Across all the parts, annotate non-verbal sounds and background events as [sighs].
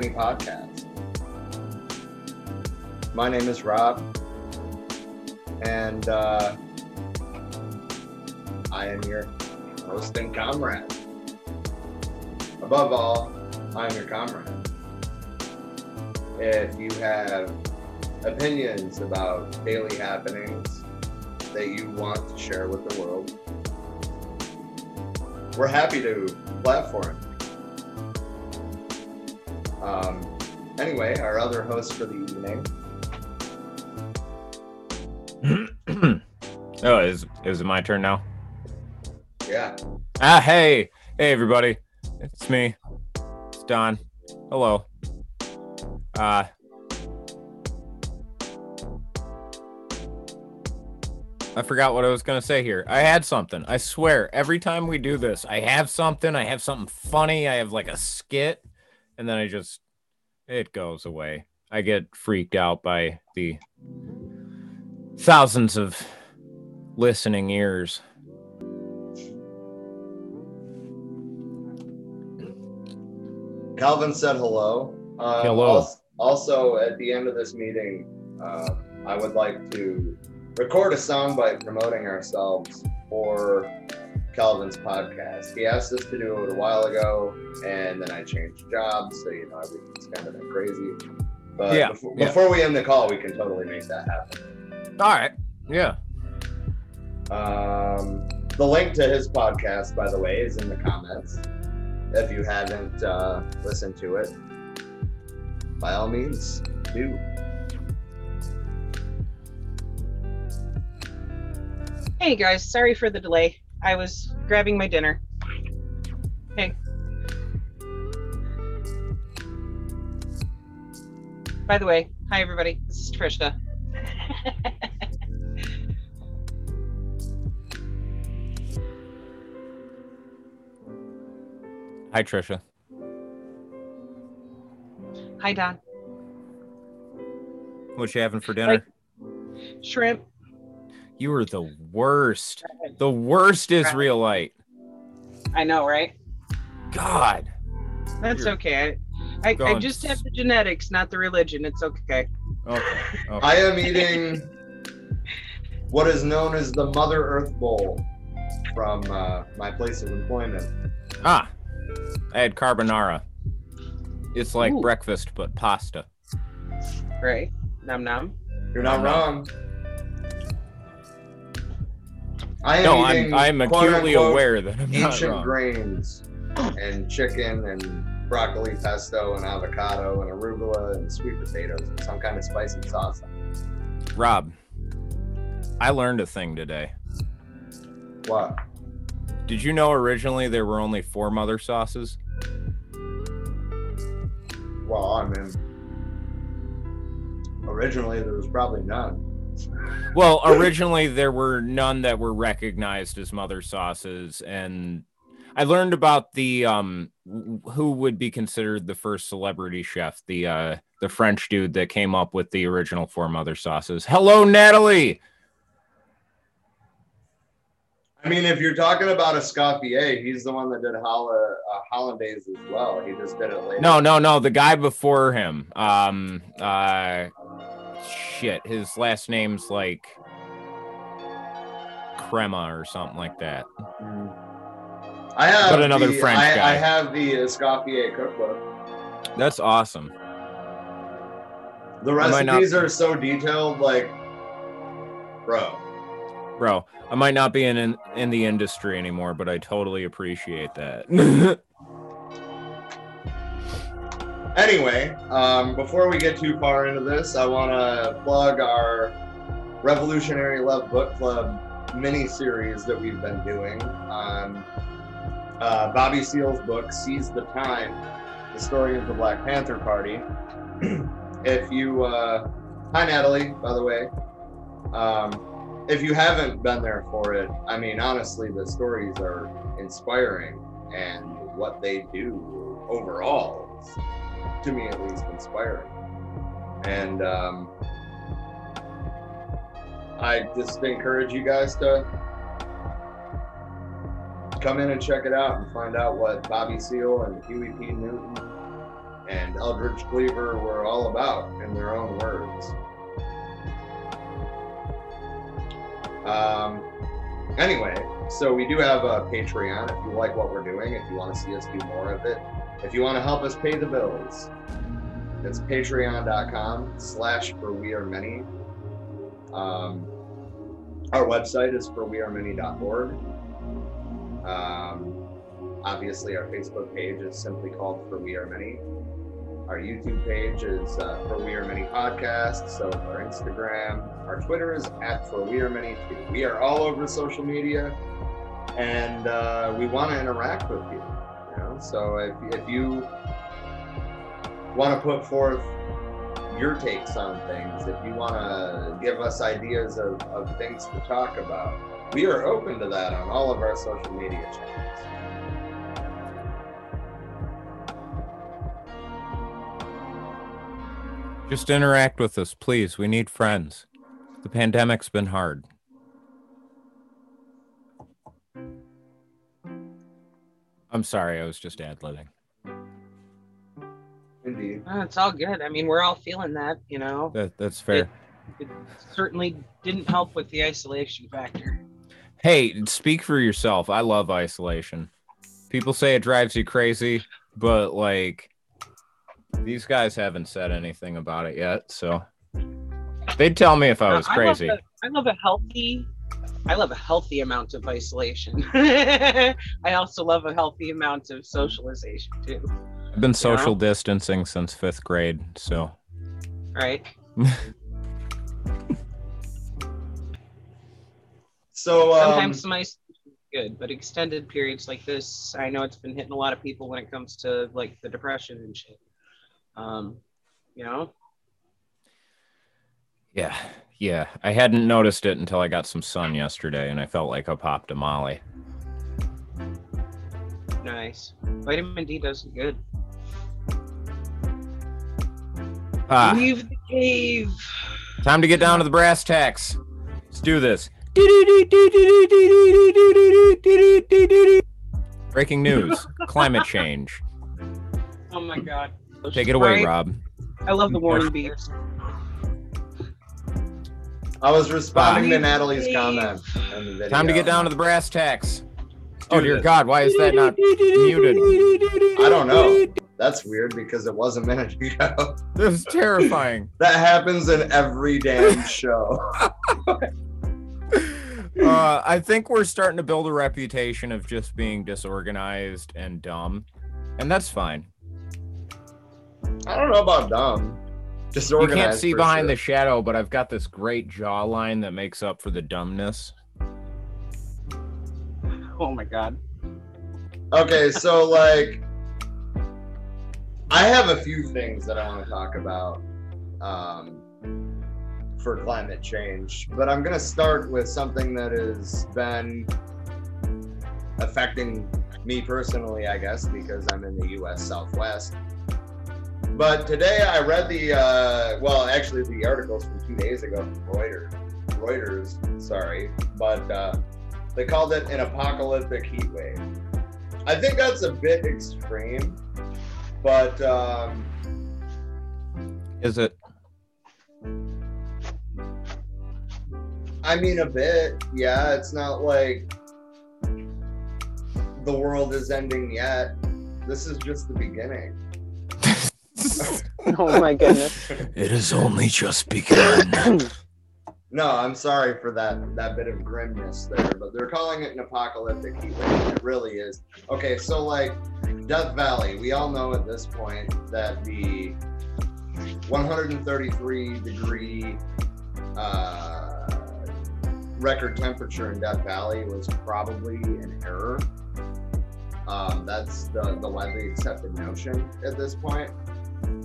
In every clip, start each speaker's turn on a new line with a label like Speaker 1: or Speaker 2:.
Speaker 1: Many podcast. My name is Rob, and uh, I am your host and comrade. Above all, I am your comrade. If you have opinions about daily happenings that you want to share with the world, we're happy to platform. Host for the evening. [clears throat]
Speaker 2: oh, is is it my turn now?
Speaker 1: Yeah.
Speaker 2: Ah, hey, hey, everybody, it's me, it's Don. Hello. Uh, I forgot what I was gonna say here. I had something. I swear, every time we do this, I have something. I have something funny. I have like a skit, and then I just it goes away. I get freaked out by the thousands of listening ears.
Speaker 1: Calvin said hello. Um,
Speaker 2: Hello.
Speaker 1: als- Also, at the end of this meeting, uh, I would like to record a soundbite promoting ourselves for Calvin's podcast. He asked us to do it a while ago, and then I changed jobs, so you know everything's kind of been crazy. But
Speaker 2: Yeah,
Speaker 1: before,
Speaker 2: yeah.
Speaker 1: before we end the call, we can totally make that happen.
Speaker 2: All right. Yeah.
Speaker 1: Um, the link to his podcast, by the way, is in the comments. If you haven't uh, listened to it, by all means, do.
Speaker 3: Hey guys, sorry for the delay. I was grabbing my dinner. By the way, hi everybody. This is Trisha.
Speaker 2: Hi, Trisha.
Speaker 3: hi Don.
Speaker 2: What you having for dinner?
Speaker 3: Shrimp.
Speaker 2: You were the worst. The worst Israelite.
Speaker 3: I know, right?
Speaker 2: God.
Speaker 3: That's
Speaker 2: You're
Speaker 3: okay. I, I, I just have the genetics, not the religion. It's okay.
Speaker 2: Okay. okay.
Speaker 1: I am eating what is known as the Mother Earth Bowl from uh, my place of employment.
Speaker 2: ah, I had carbonara. It's like
Speaker 3: Ooh.
Speaker 2: breakfast, but pasta.
Speaker 3: Right. Nom nom.
Speaker 1: You're not
Speaker 2: No, no.
Speaker 1: wrong. I am
Speaker 2: No,
Speaker 1: eating
Speaker 2: I'm I'm acutely
Speaker 1: unquote,
Speaker 2: aware that I'm not
Speaker 1: ancient
Speaker 2: wrong.
Speaker 1: grains and chicken and broccoli pesto and avocado and arugula and sweet potatoes and some kind of spicy sauce.
Speaker 2: Rob, I learned a thing today.
Speaker 1: What?
Speaker 2: Did you know originally there were only four mother sauces?
Speaker 1: Well, I mean, originally there was probably none.
Speaker 2: Well, originally there were none that were recognized as mother sauces, and I learned about the um who would be considered the first celebrity chef, the uh the French dude that came up with the original four mother sauces. Hello, Natalie.
Speaker 1: I mean, if you're talking about Escoffier, he's the one that did Holla, uh, Hollandaise as well. He just did it later.
Speaker 2: No, no, no, the guy before him. Um, uh, shit, his last name's like Crema or something like that.
Speaker 1: Mm. I have
Speaker 2: But another
Speaker 1: the,
Speaker 2: French
Speaker 1: I,
Speaker 2: guy.
Speaker 1: I have the Escoffier cookbook.
Speaker 2: That's awesome.
Speaker 1: The
Speaker 2: might not-
Speaker 1: recipes are so detailed, like, bro.
Speaker 2: bro i might not be in, in in the industry anymore but i totally appreciate that [laughs]
Speaker 1: Anyway, um, before we get too far into this, I want to plug our Revolutionary Love Book Club mini series that we've been doing on uh, Bobby Seale's book, Seize the Time The Story of the Black Panther Party. [clears throat] if you, uh, hi Natalie, by the way. Um, if you haven't been there for it, I mean, honestly, the stories are inspiring and what they do overall to me at least inspiring and um, i just encourage you guys to come in and check it out and find out what Bobby Seale and Huey P. Newton and Eldridge Cleaver were all about in their own words. Um, anyway, so we do have a Patreon if you like what we're doing, if you want to see us do more of it, if you want to help us pay the bills. It's patreon.com slash for we are many. Um, our website is for wearemany.org. Um, obviously, our Facebook page is simply called For We Are Many. Our YouTube page is uh, For We Are Many Podcast. So our Instagram, our Twitter is at For We Are Many too. We are all over social media, and uh, we want to interact with you. You know, so if if you want to put forth your takes on things, if you want to give us ideas of, of things to talk about, we are open to that on all of our social media channels.
Speaker 2: Just interact with us, please. We need friends. The pandemic's been hard. I'm sorry, I was just ad libbing.
Speaker 1: Indeed.
Speaker 3: Uh, it's all good. I mean, we're all feeling that, you know.
Speaker 2: That, that's fair.
Speaker 3: It certainly didn't help with the isolation factor.
Speaker 2: Hey, speak for yourself. I love isolation. People say it drives you crazy, but like these guys haven't said anything about it yet, so they'd tell me if I was crazy.
Speaker 3: love a, I love a healthy. I love a healthy amount of isolation. [laughs] I also love a healthy amount of socialization too.
Speaker 2: I've been social distancing since fifth grade, so
Speaker 3: Right? [laughs]
Speaker 1: So um,
Speaker 3: Sometimes some isolation is good, but extended periods like this, I know it's been hitting a lot of people when it comes to like the depression and shit. Um, you know,
Speaker 2: yeah, yeah. I hadn't noticed it until I got some sun yesterday, and I felt like I popped a molly.
Speaker 3: nice. Vitamin D does good.
Speaker 2: Ah,
Speaker 3: Leave the cave.
Speaker 2: time to get down to the brass tacks. Let's do this. Breaking news: climate change. [laughs]
Speaker 3: Oh my god.
Speaker 2: Take it away,
Speaker 3: Right?
Speaker 2: Rob.
Speaker 3: I love the warning beeps.
Speaker 1: I was responding to Natalie's comment. in the video.
Speaker 2: Time to get down to the brass tacks. Oh dear. God, why is that not muted?
Speaker 1: I don't know. That's weird because it was a minute [laughs] ago.
Speaker 2: This is terrifying.
Speaker 1: That happens in every damn [laughs] show. [laughs]
Speaker 2: Uh, I think we're starting to build a reputation of just being disorganized and dumb, and that's fine.
Speaker 1: I don't know about dumb.
Speaker 2: You can't see behind
Speaker 1: sure.
Speaker 2: the shadow, but I've got this great jawline that makes up for the dumbness. [laughs]
Speaker 3: Oh my god.
Speaker 1: Okay, so like, I have a few things that I want to talk about um, for climate change, but I'm gonna start with something that has been affecting me personally, I guess, because I'm in the U.S. Southwest. But today I read the, uh, well, actually the articles from two days ago from Reuters. Reuters, sorry, but uh, they called it an apocalyptic heat wave. I think that's a bit extreme, but um,
Speaker 2: Is it?
Speaker 1: I mean a bit. Yeah, it's not like the world is ending yet. This is just the beginning.
Speaker 3: Oh my goodness. [laughs]
Speaker 2: It has only just begun. [coughs]
Speaker 1: No, I'm sorry for that that bit of grimness there, but they're calling it an apocalyptic heat wave. and It really is. Okay, so like Death Valley, we all know at this point that the 133 degree uh, record temperature in Death Valley was probably an error. Um, that's the, the widely accepted notion at this point.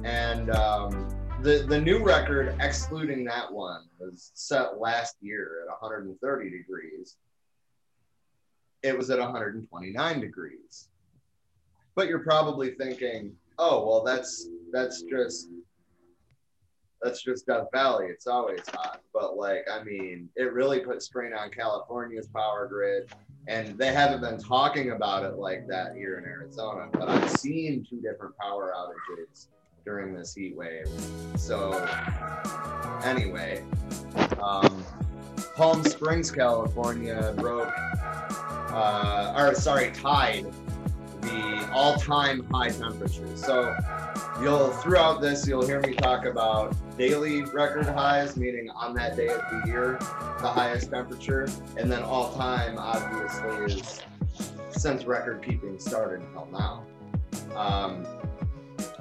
Speaker 1: And um, the, the new record, excluding that one, was set last year at 130 degrees. It was at 129 degrees. But you're probably thinking, oh well that's that's just that's just Death Valley. It's always hot. But like, I mean, it really put strain on California's power grid. and they haven't been talking about it like that here in Arizona. But I've seen two different power outages during this heat wave. So anyway, um, Palm Springs, California broke, uh, or sorry, tied the all-time high temperatures. So you'll throughout this you'll hear me talk about daily record highs, meaning on that day of the year, the highest temperature, and then all-time obviously is since record keeping started until now. Um,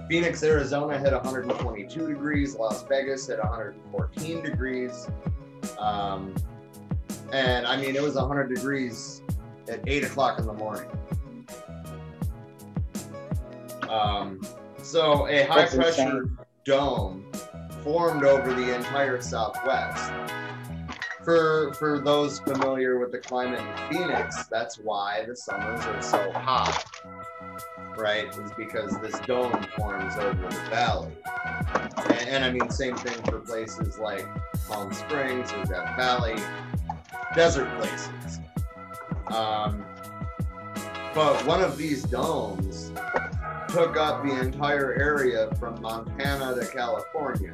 Speaker 1: Phoenix, Arizona hit 122 degrees. Las Vegas hit 114 degrees. Um, and I mean, it was 100 degrees at 8 o'clock in the morning. Um, so a high
Speaker 3: That's
Speaker 1: pressure
Speaker 3: insane.
Speaker 1: dome formed over the entire Southwest. For for those familiar with the climate in Phoenix, that's why the summers are so hot, right? Is because this dome forms over the valley. And, and I mean, same thing for places like Palm Springs or Death Valley, desert places. Um, but one of these domes took up the entire area from Montana to California.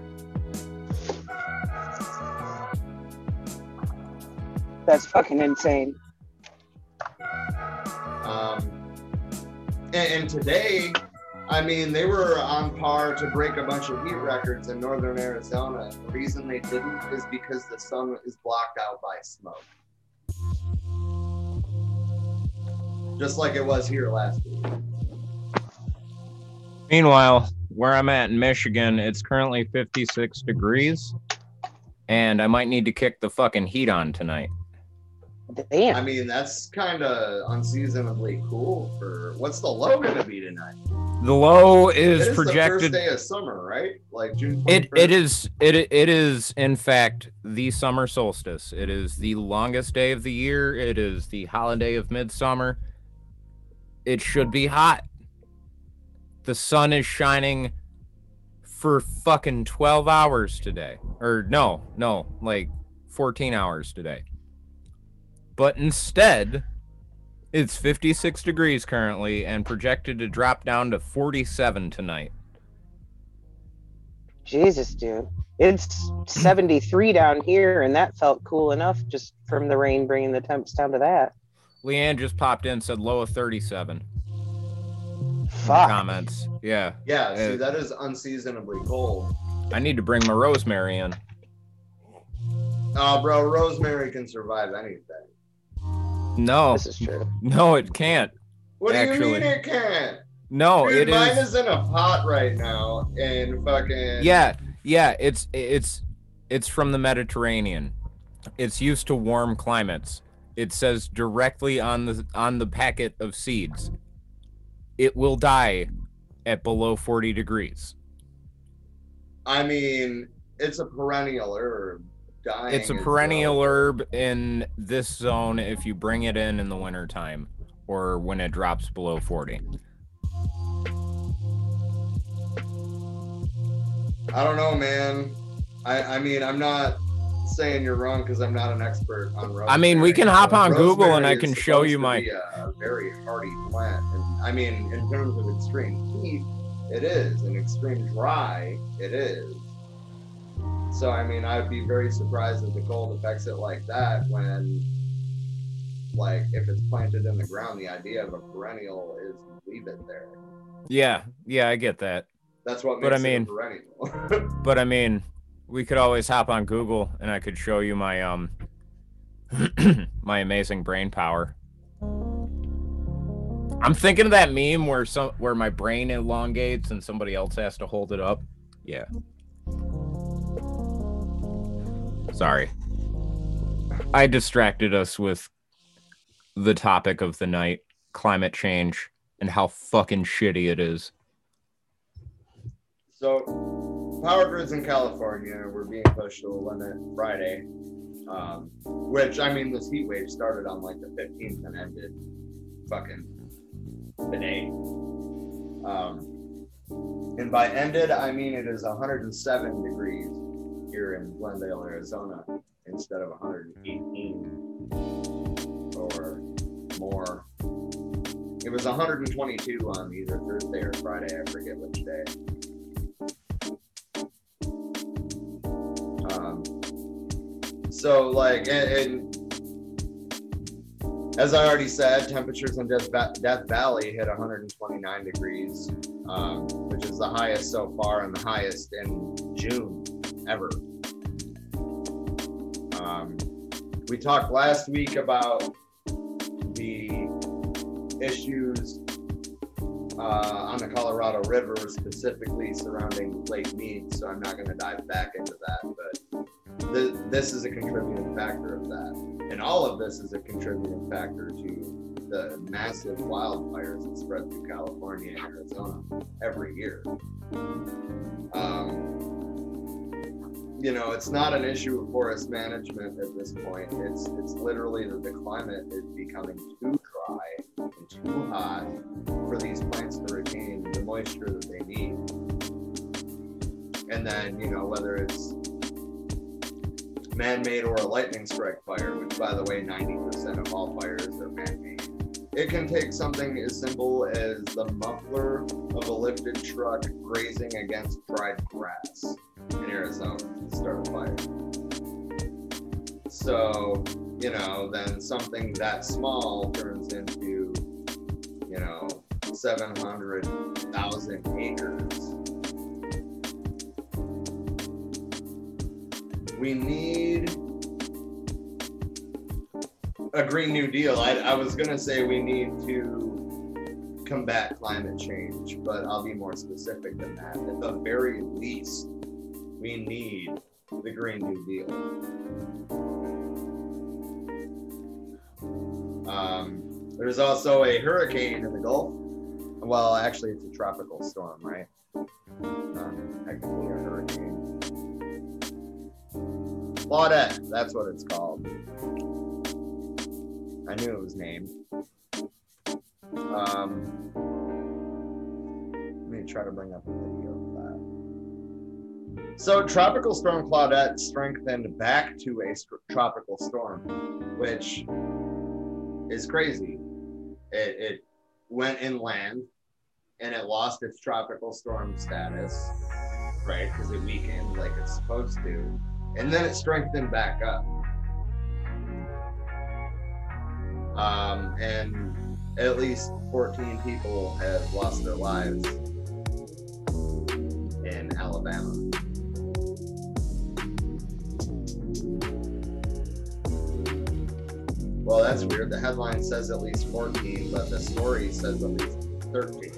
Speaker 3: That's fucking insane.
Speaker 1: Um, and, and today, I mean, they were on par to break a bunch of heat records in northern Arizona. The reason they didn't is because the sun is blocked out by smoke. Just like it was here last week.
Speaker 2: Meanwhile, where I'm at in Michigan, it's currently 56 degrees, and I might need to kick the fucking heat on tonight.
Speaker 3: Damn.
Speaker 1: I mean, that's kind of unseasonably cool for what's the low going to be tonight?
Speaker 2: The low
Speaker 1: It
Speaker 2: is
Speaker 1: is the first
Speaker 2: projected.
Speaker 1: day of summer, right? Like June.
Speaker 2: It it is it it is in fact the summer solstice. It is the longest day of the year. It is the holiday of midsummer. It should be hot. The sun is shining for fucking 12 hours today. Or no, no, like 14 hours today. But instead, it's 56 degrees currently and projected to drop down to 47 tonight.
Speaker 3: Jesus, dude. It's 73 down here, and that felt cool enough just from the rain bringing the temps down to that.
Speaker 2: Leanne just popped in said low of 37 in the
Speaker 3: Fuck.
Speaker 2: comments. Yeah.
Speaker 1: Yeah, see, that is unseasonably cold.
Speaker 2: I need to bring my rosemary in.
Speaker 1: Oh, bro, rosemary can survive anything.
Speaker 2: No,
Speaker 3: This is true.
Speaker 2: no, it can't.
Speaker 1: What do you
Speaker 2: Actually.
Speaker 1: mean it can't?
Speaker 2: No,
Speaker 1: Dude,
Speaker 2: it
Speaker 1: mine
Speaker 2: is.
Speaker 1: is in a pot right now, and fucking
Speaker 2: Yeah, yeah, it's it's it's from the Mediterranean. It's used to warm climates. It says directly on the on the packet of seeds. It will die at below 40 degrees.
Speaker 1: I mean, it's a perennial herb. Dying.
Speaker 2: It's a perennial
Speaker 1: well.
Speaker 2: herb in this zone if you bring it in in the wintertime or when it drops below 40.
Speaker 1: I don't know, man. I I mean, I'm not saying you're wrong because I'm not an expert on rosemary.
Speaker 2: I mean, we can hop on Google and I can show you my-
Speaker 1: A very hardy plant, and I mean, in terms of extreme heat, it is. In extreme dry, it is. So I mean, I'd be very surprised if the cold affects it like that when, like, if it's planted in the ground, the idea of a perennial is leave it there.
Speaker 2: Yeah, yeah, I get that.
Speaker 1: That's what
Speaker 2: But
Speaker 1: makes
Speaker 2: I
Speaker 1: it a
Speaker 2: mean-
Speaker 1: perennial. [laughs]
Speaker 2: But I mean, we could always hop on Google and I could show you my um [clears throat] my amazing brain power. I'm thinking of that meme where some where my brain elongates and somebody else has to hold it up. Yeah. Sorry. I distracted us with the topic of the night, climate change and how fucking shitty it is.
Speaker 1: So, power grids in California were being pushed to limit Friday, um, which I mean, this heat wave started on like the 15th and ended fucking today. Um, and by ended, I mean it is 107 degrees here in Glendale, Arizona, instead of 118 or more. It was 122 on either Thursday or Friday. I forget which day. Um, so like, and, and as I already said, temperatures in Death, Va- Death Valley hit 129 degrees, um, which is the highest so far and the highest in June ever. Um, we talked last week about the issues uh, on the Colorado River, specifically surrounding Lake Mead. So I'm not going to dive back into that, but th- this is a contributing factor of that. And all of this is a contributing factor to the massive wildfires that spread through California and Arizona every year. Um, you know, it's not an issue of forest management at this point. It's it's literally that the climate is becoming too dry and too hot for these plants to retain the moisture that they need. And then, you know, whether it's man-made or a lightning strike fire, which by the way, 90% of all fires are man-made. It can take something as simple as the muffler of a lifted truck grazing against dried grass in Arizona to start a fire. So, you know, then something that small turns into, you know, 700,000 acres. We need a Green New Deal. I, I was going to say we need to combat climate change, but I'll be more specific than that. At the very least, we need the Green New Deal. Um, there's also a hurricane in the Gulf. Well, actually, it's a tropical storm, right? Um, technically, a hurricane. Claudette, that's what it's called. I knew it was named. Um, let me try to bring up a video of that. So, Tropical Storm Claudette strengthened back to a st- tropical storm, which is crazy. It, it went inland and it lost its tropical storm status, right? Because it weakened like it's supposed to. And then it strengthened back up. Um, and at least 14 people have lost their lives in Alabama. Well, that's weird. The headline says at least 14, but the story says at least 13.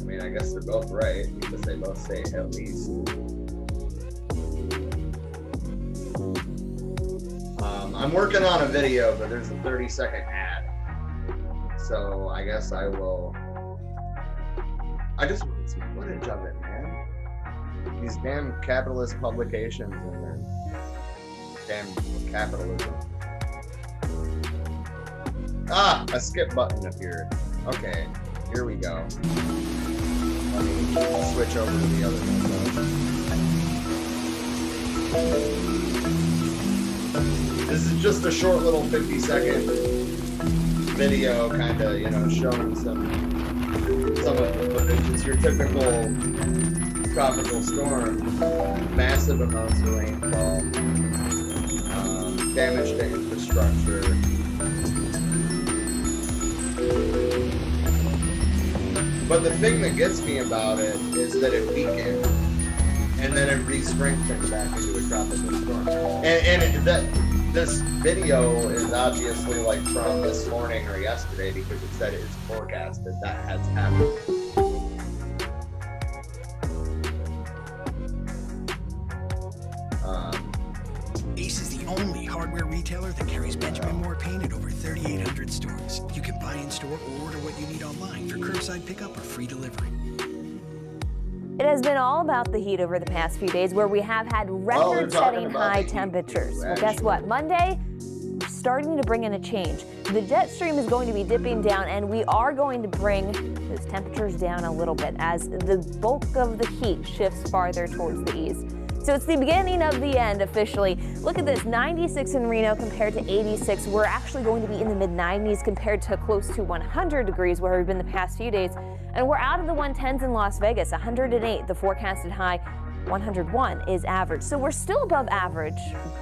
Speaker 1: I mean, I guess they're both right because they both say at least. Um, I'm working on a video, but there's a 30 second ad. So I guess I will. I just want some footage of it, man. These damn capitalist publications capitalism. Ah, a skip button appeared. Okay, here we go. Let me switch over to the other one. This is just a short little 50 second video, kind of, you know, showing some some of the footage. It's your typical tropical storm, massive amounts of rainfall, damage to infrastructure. But the thing that gets me about it is that it weakened and then it re-strengthened back into a tropical storm. And, and it, that this video is obviously like from this morning or yesterday because it said it's forecasted that has happened.
Speaker 4: Has been all about the heat over the past few days where we have had record-setting
Speaker 1: about
Speaker 4: high temperatures. Well, guess what? Monday, we're starting to bring in a change. The jet stream is going to be dipping down, and we are going to bring those temperatures down a little bit as the bulk of the heat shifts farther towards the east. So it's the beginning of the end officially. Look at this 96 in Reno compared to 86. We're actually going to be in the mid 90s compared to close to 100 degrees where we've been the past few days. And we're out of the 110s in Las Vegas, 108 the forecasted high. 101 is average. So we're still above average,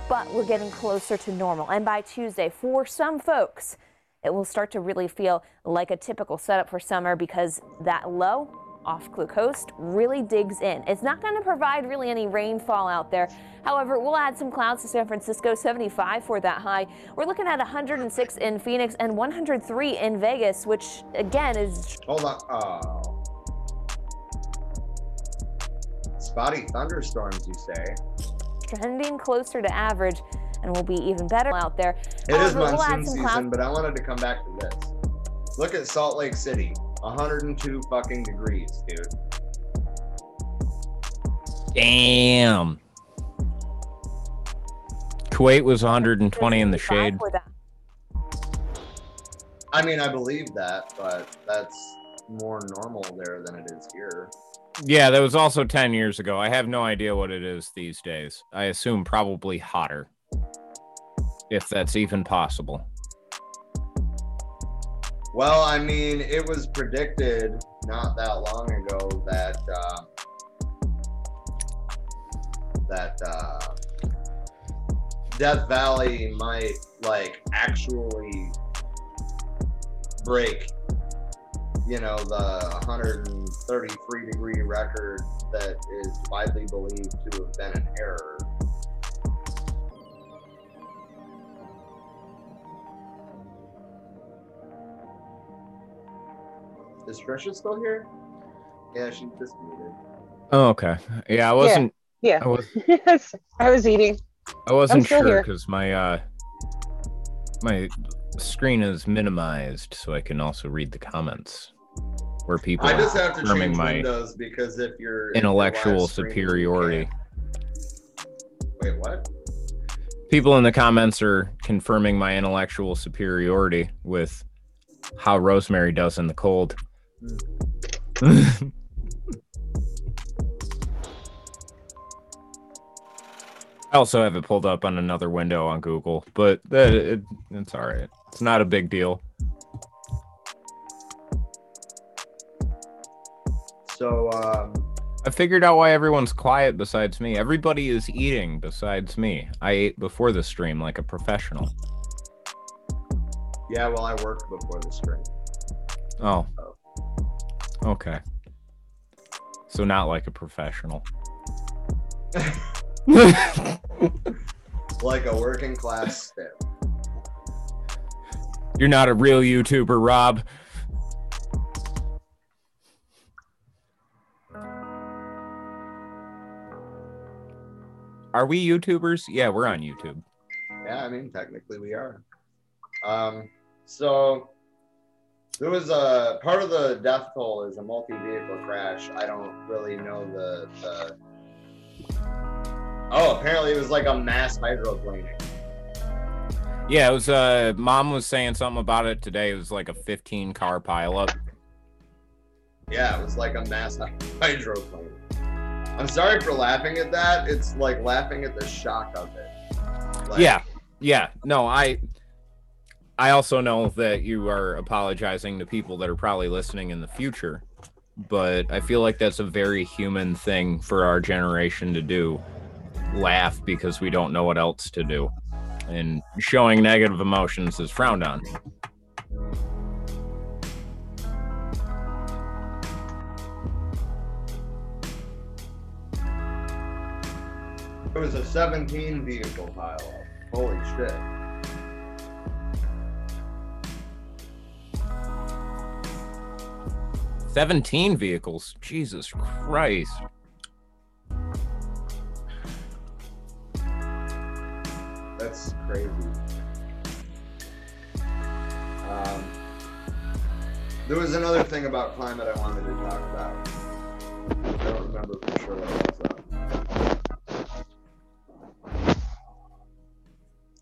Speaker 4: but we're getting closer to normal. And by Tuesday, for some folks, it will start to really feel like a typical setup for summer because that low off Clue Coast really digs in. It's not going to provide really any rainfall out there. However, we'll add some clouds to San Francisco, 75 for that high. We're looking at 106 in Phoenix and 103 in Vegas, which again is.
Speaker 1: Hold on. Oh. Spotty thunderstorms, you say?
Speaker 4: Trending closer to average and will be even better out there.
Speaker 1: It is However, monsoon we'll season, but I wanted to come back to this. Look at Salt Lake City, 102 fucking degrees, dude.
Speaker 2: Damn. Kuwait was 120 in the shade.
Speaker 1: I mean, I believe that, but that's more normal there than it is here.
Speaker 2: Yeah, that was also 10 years ago. I have no idea what it is these days. I assume probably hotter, if that's even possible.
Speaker 1: Well, I mean, it was predicted not that long ago that uh, that uh, Death Valley might like actually break you know, the 133 degree record that is widely believed to have been an error. Is Trisha still here? Yeah, she's just muted.
Speaker 2: Oh, okay. Yeah, I wasn't.
Speaker 3: Yeah. I was, [laughs] yes, I was eating.
Speaker 2: I wasn't sure because my uh my screen is minimized so I can also read the comments where people
Speaker 1: I just have to change my windows because if you're
Speaker 2: intellectual if superiority.
Speaker 1: Wait, what?
Speaker 2: People in the comments are confirming my intellectual superiority with how Rosemary does in the cold. I also have it pulled up on another window on Google, but that it, it's all right. It's not a big deal.
Speaker 1: So um,
Speaker 2: I figured out why everyone's quiet besides me. Everybody is eating besides me. I ate before the stream like a professional.
Speaker 1: Yeah, well, I worked before the stream.
Speaker 2: Oh. Okay. So not like a professional. [laughs]
Speaker 1: like a working class stiff.
Speaker 2: You're not a real YouTuber, Rob. Are we YouTubers? Yeah, we're on YouTube.
Speaker 1: Yeah, I mean, technically we are. Um, so there was a part of the death toll is a multi-vehicle crash. I don't really know the, the Oh, apparently it was like a mass hydroplaning.
Speaker 2: Yeah, it was uh mom was saying something about it today. It was like a 15 car pileup.
Speaker 1: Yeah, it was like a mass hydroplane. I'm sorry for laughing at that. It's like laughing at the shock of it.
Speaker 2: Like, yeah, yeah. No, I. I also know that you are apologizing to people that are probably listening in the future, but I feel like that's a very human thing for our generation to do. Laugh because we don't know what else to do. And showing negative emotions is frowned on.
Speaker 1: It was a 17 vehicle pileup. Holy shit.
Speaker 2: Seventeen vehicles. Jesus Christ.
Speaker 1: That's crazy. Um, there was another thing about climate I wanted to talk about. I don't remember for sure what it was.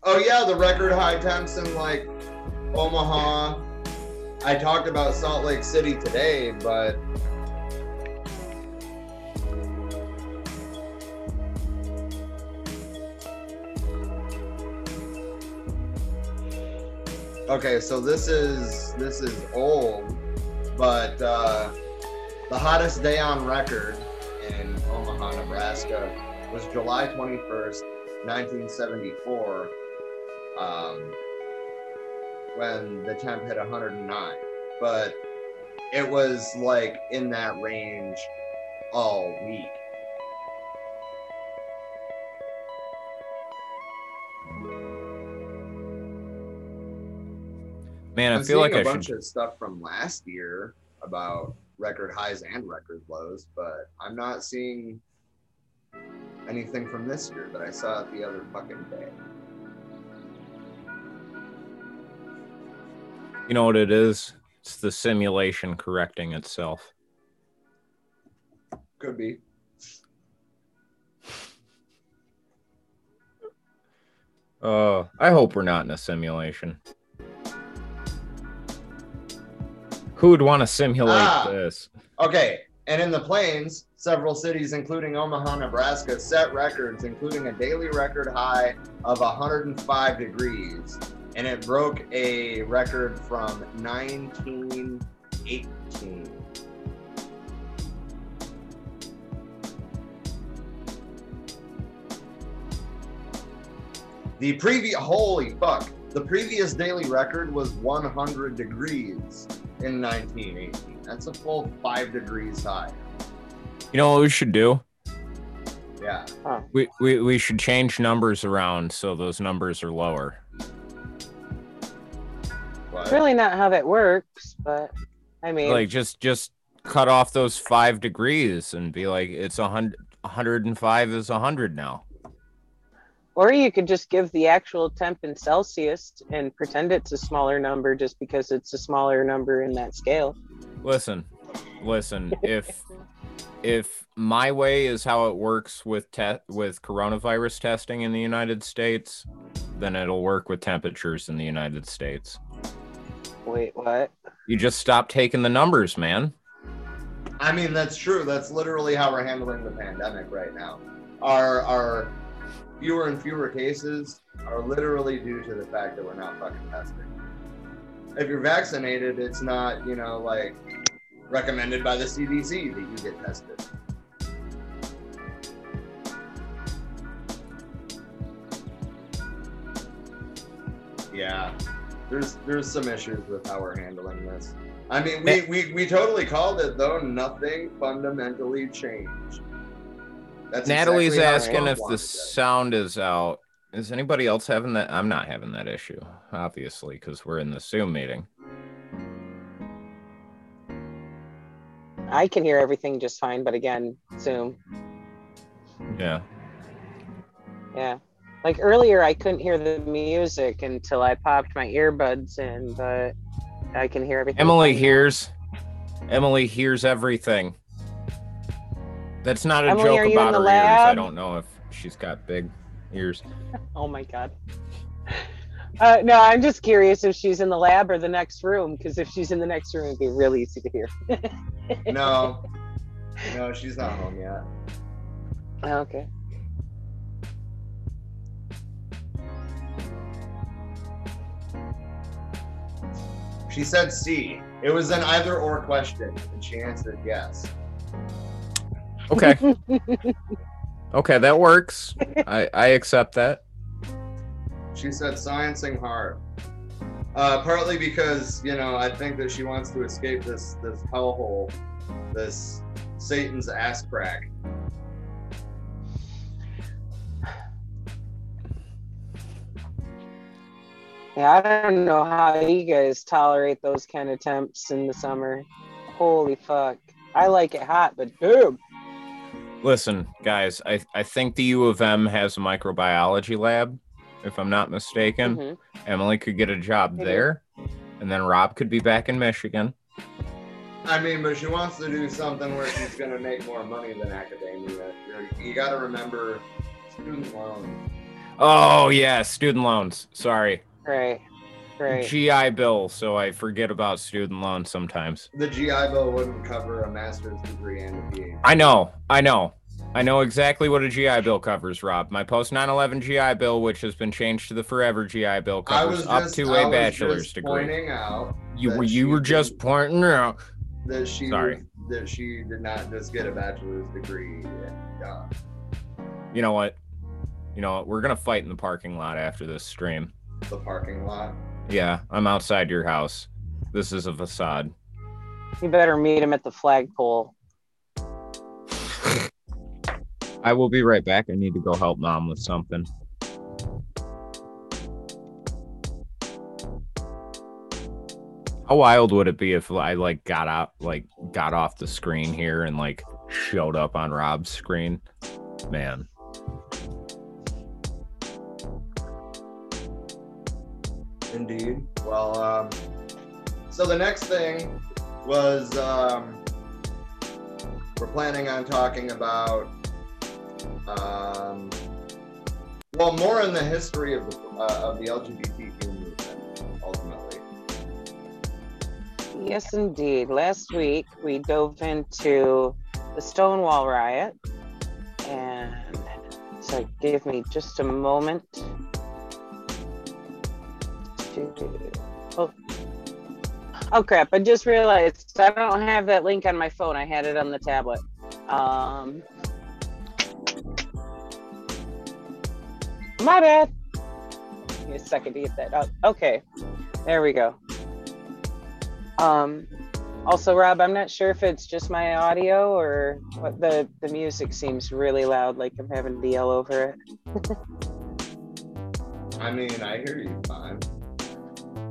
Speaker 1: Oh yeah, the record high temps in like Omaha. I talked about Salt Lake City today, but okay so this is this is old but uh, the hottest day on record in omaha nebraska was july 21st 1974 um, when the temp hit 109. But it was like in that range all week.
Speaker 2: Man, I
Speaker 1: I'm
Speaker 2: feel like
Speaker 1: seeing
Speaker 2: I
Speaker 1: a bunch
Speaker 2: should.
Speaker 1: of stuff from last year about record highs and record lows, but I'm not seeing anything from this year that I saw it the other fucking day.
Speaker 2: You know what it is? It's the simulation correcting itself.
Speaker 1: Could be.
Speaker 2: Uh, I hope we're not in a simulation. Who would want to simulate
Speaker 1: Ah.
Speaker 2: this?
Speaker 1: Okay, and in the plains, several cities, including Omaha, Nebraska, set records, including a daily record high of 105 degrees, and it broke a record from 1918. The previous, holy fuck, the previous daily record was 100 degrees in 1918. That's a full five degrees high.
Speaker 2: You know what we should do?
Speaker 1: Yeah.
Speaker 2: We, we we should change numbers around so those numbers are lower.
Speaker 5: It's really not how that works, but I mean,
Speaker 2: Like just just cut off those five degrees and be like it's a hundred. 105 is a 100 now.
Speaker 5: or you could just give the actual temp in Celsius and pretend it's a smaller number just because it's a smaller number in that scale.
Speaker 2: Listen, listen. if if my way is how it works with te- with coronavirus testing in the United States, then it'll work with temperatures in the United States.
Speaker 5: Wait, what?
Speaker 2: You just stopped taking the numbers, man.
Speaker 1: I mean, that's true. That's literally how we're handling the pandemic right now. Our our fewer and fewer cases are literally due to the fact that we're not fucking testing. If you're vaccinated, it's not, you know, like recommended by the CDC that you get tested. Yeah, there's there's some issues with how we're handling this. I mean, we, we, we totally called it though. Nothing fundamentally changed. That's
Speaker 2: Natalie's
Speaker 1: exactly
Speaker 2: asking if the
Speaker 1: it.
Speaker 2: sound is out. Is anybody else having that? I'm not having that issue, obviously, because we're in the Zoom meeting.
Speaker 5: I can hear everything just fine, but again, Zoom.
Speaker 2: Yeah.
Speaker 5: Yeah. Like earlier, I couldn't hear the music until I popped my earbuds in, but I can hear everything.
Speaker 2: Emily hears. Emily hears everything. That's not a
Speaker 5: Emily,
Speaker 2: joke about her
Speaker 5: the
Speaker 2: ears. I don't know if she's got big ears. [laughs]
Speaker 5: Oh my god. [laughs] Uh, no, I'm just curious if she's in the lab or the next room, because if she's in the next room, it'd be really easy to hear.
Speaker 1: No, [laughs] no, she's not home yet.
Speaker 5: okay.
Speaker 1: She said C. It was an either or question, and she answered yes.
Speaker 2: Okay. [laughs] okay, that works. I, I accept that.
Speaker 1: She said sciencing hard. Uh, partly because you know I think that she wants to escape this this hellhole, this Satan's ass crack.
Speaker 5: Yeah, I don't know how you guys tolerate those kind of temps in the summer. Holy fuck. I like it hot, but boom.
Speaker 2: Listen, guys, I, I think the U of M has a microbiology lab, if I'm not mistaken.
Speaker 5: Mhm.
Speaker 2: Emily could get a job
Speaker 5: They do.
Speaker 2: there, and then Rob could be back in Michigan.
Speaker 1: I mean, but she wants to do something where she's gonna make more money than academia. You're, you got to remember student loans.
Speaker 2: Oh, yeah, student loans. Sorry.
Speaker 5: Right. Right.
Speaker 2: GI Bill, so I forget about student loans sometimes.
Speaker 1: The GI Bill wouldn't cover a master's degree and a PhD.
Speaker 2: I know, I know. I know exactly what a GI Bill covers, Rob. My post 9/11 GI Bill, which has been changed to the Forever GI Bill,
Speaker 1: I
Speaker 2: covers
Speaker 1: was
Speaker 2: up
Speaker 1: just,
Speaker 2: to
Speaker 1: I
Speaker 2: a
Speaker 1: was
Speaker 2: bachelor's
Speaker 1: just
Speaker 2: degree.
Speaker 1: pointing out
Speaker 2: You were you were
Speaker 1: did-
Speaker 2: just pointing out.
Speaker 1: that she
Speaker 2: Sorry.
Speaker 1: that she did not just get a bachelor's degree. And, uh,
Speaker 2: You know what? You know what? We're gonna fight in the parking lot after this stream.
Speaker 1: The parking lot.
Speaker 2: Yeah, I'm outside your house. This is a facade.
Speaker 5: You better meet him at the flagpole.
Speaker 2: I will be right back. I need to go help mom with something. How wild would it be if I like got out, like got off the screen here and like showed up on Rob's screen? Man,
Speaker 1: Indeed. Well, um, so the next thing was um, we're planning on talking about, um, well, more in the history of the uh, of the LGBTQ movement, ultimately.
Speaker 5: Yes, indeed. Last week we dove into the Stonewall riot, and so give me just a moment. Oh. oh crap! I just realized I don't have that link on my phone. I had it on the tablet. Um, my bad. Give me a second to get that out. Okay, there we go. Um, also, Rob, I'm not sure if it's just my audio or what the the music seems really loud, like I'm having to yell over it. [laughs]
Speaker 1: I mean, I hear you fine.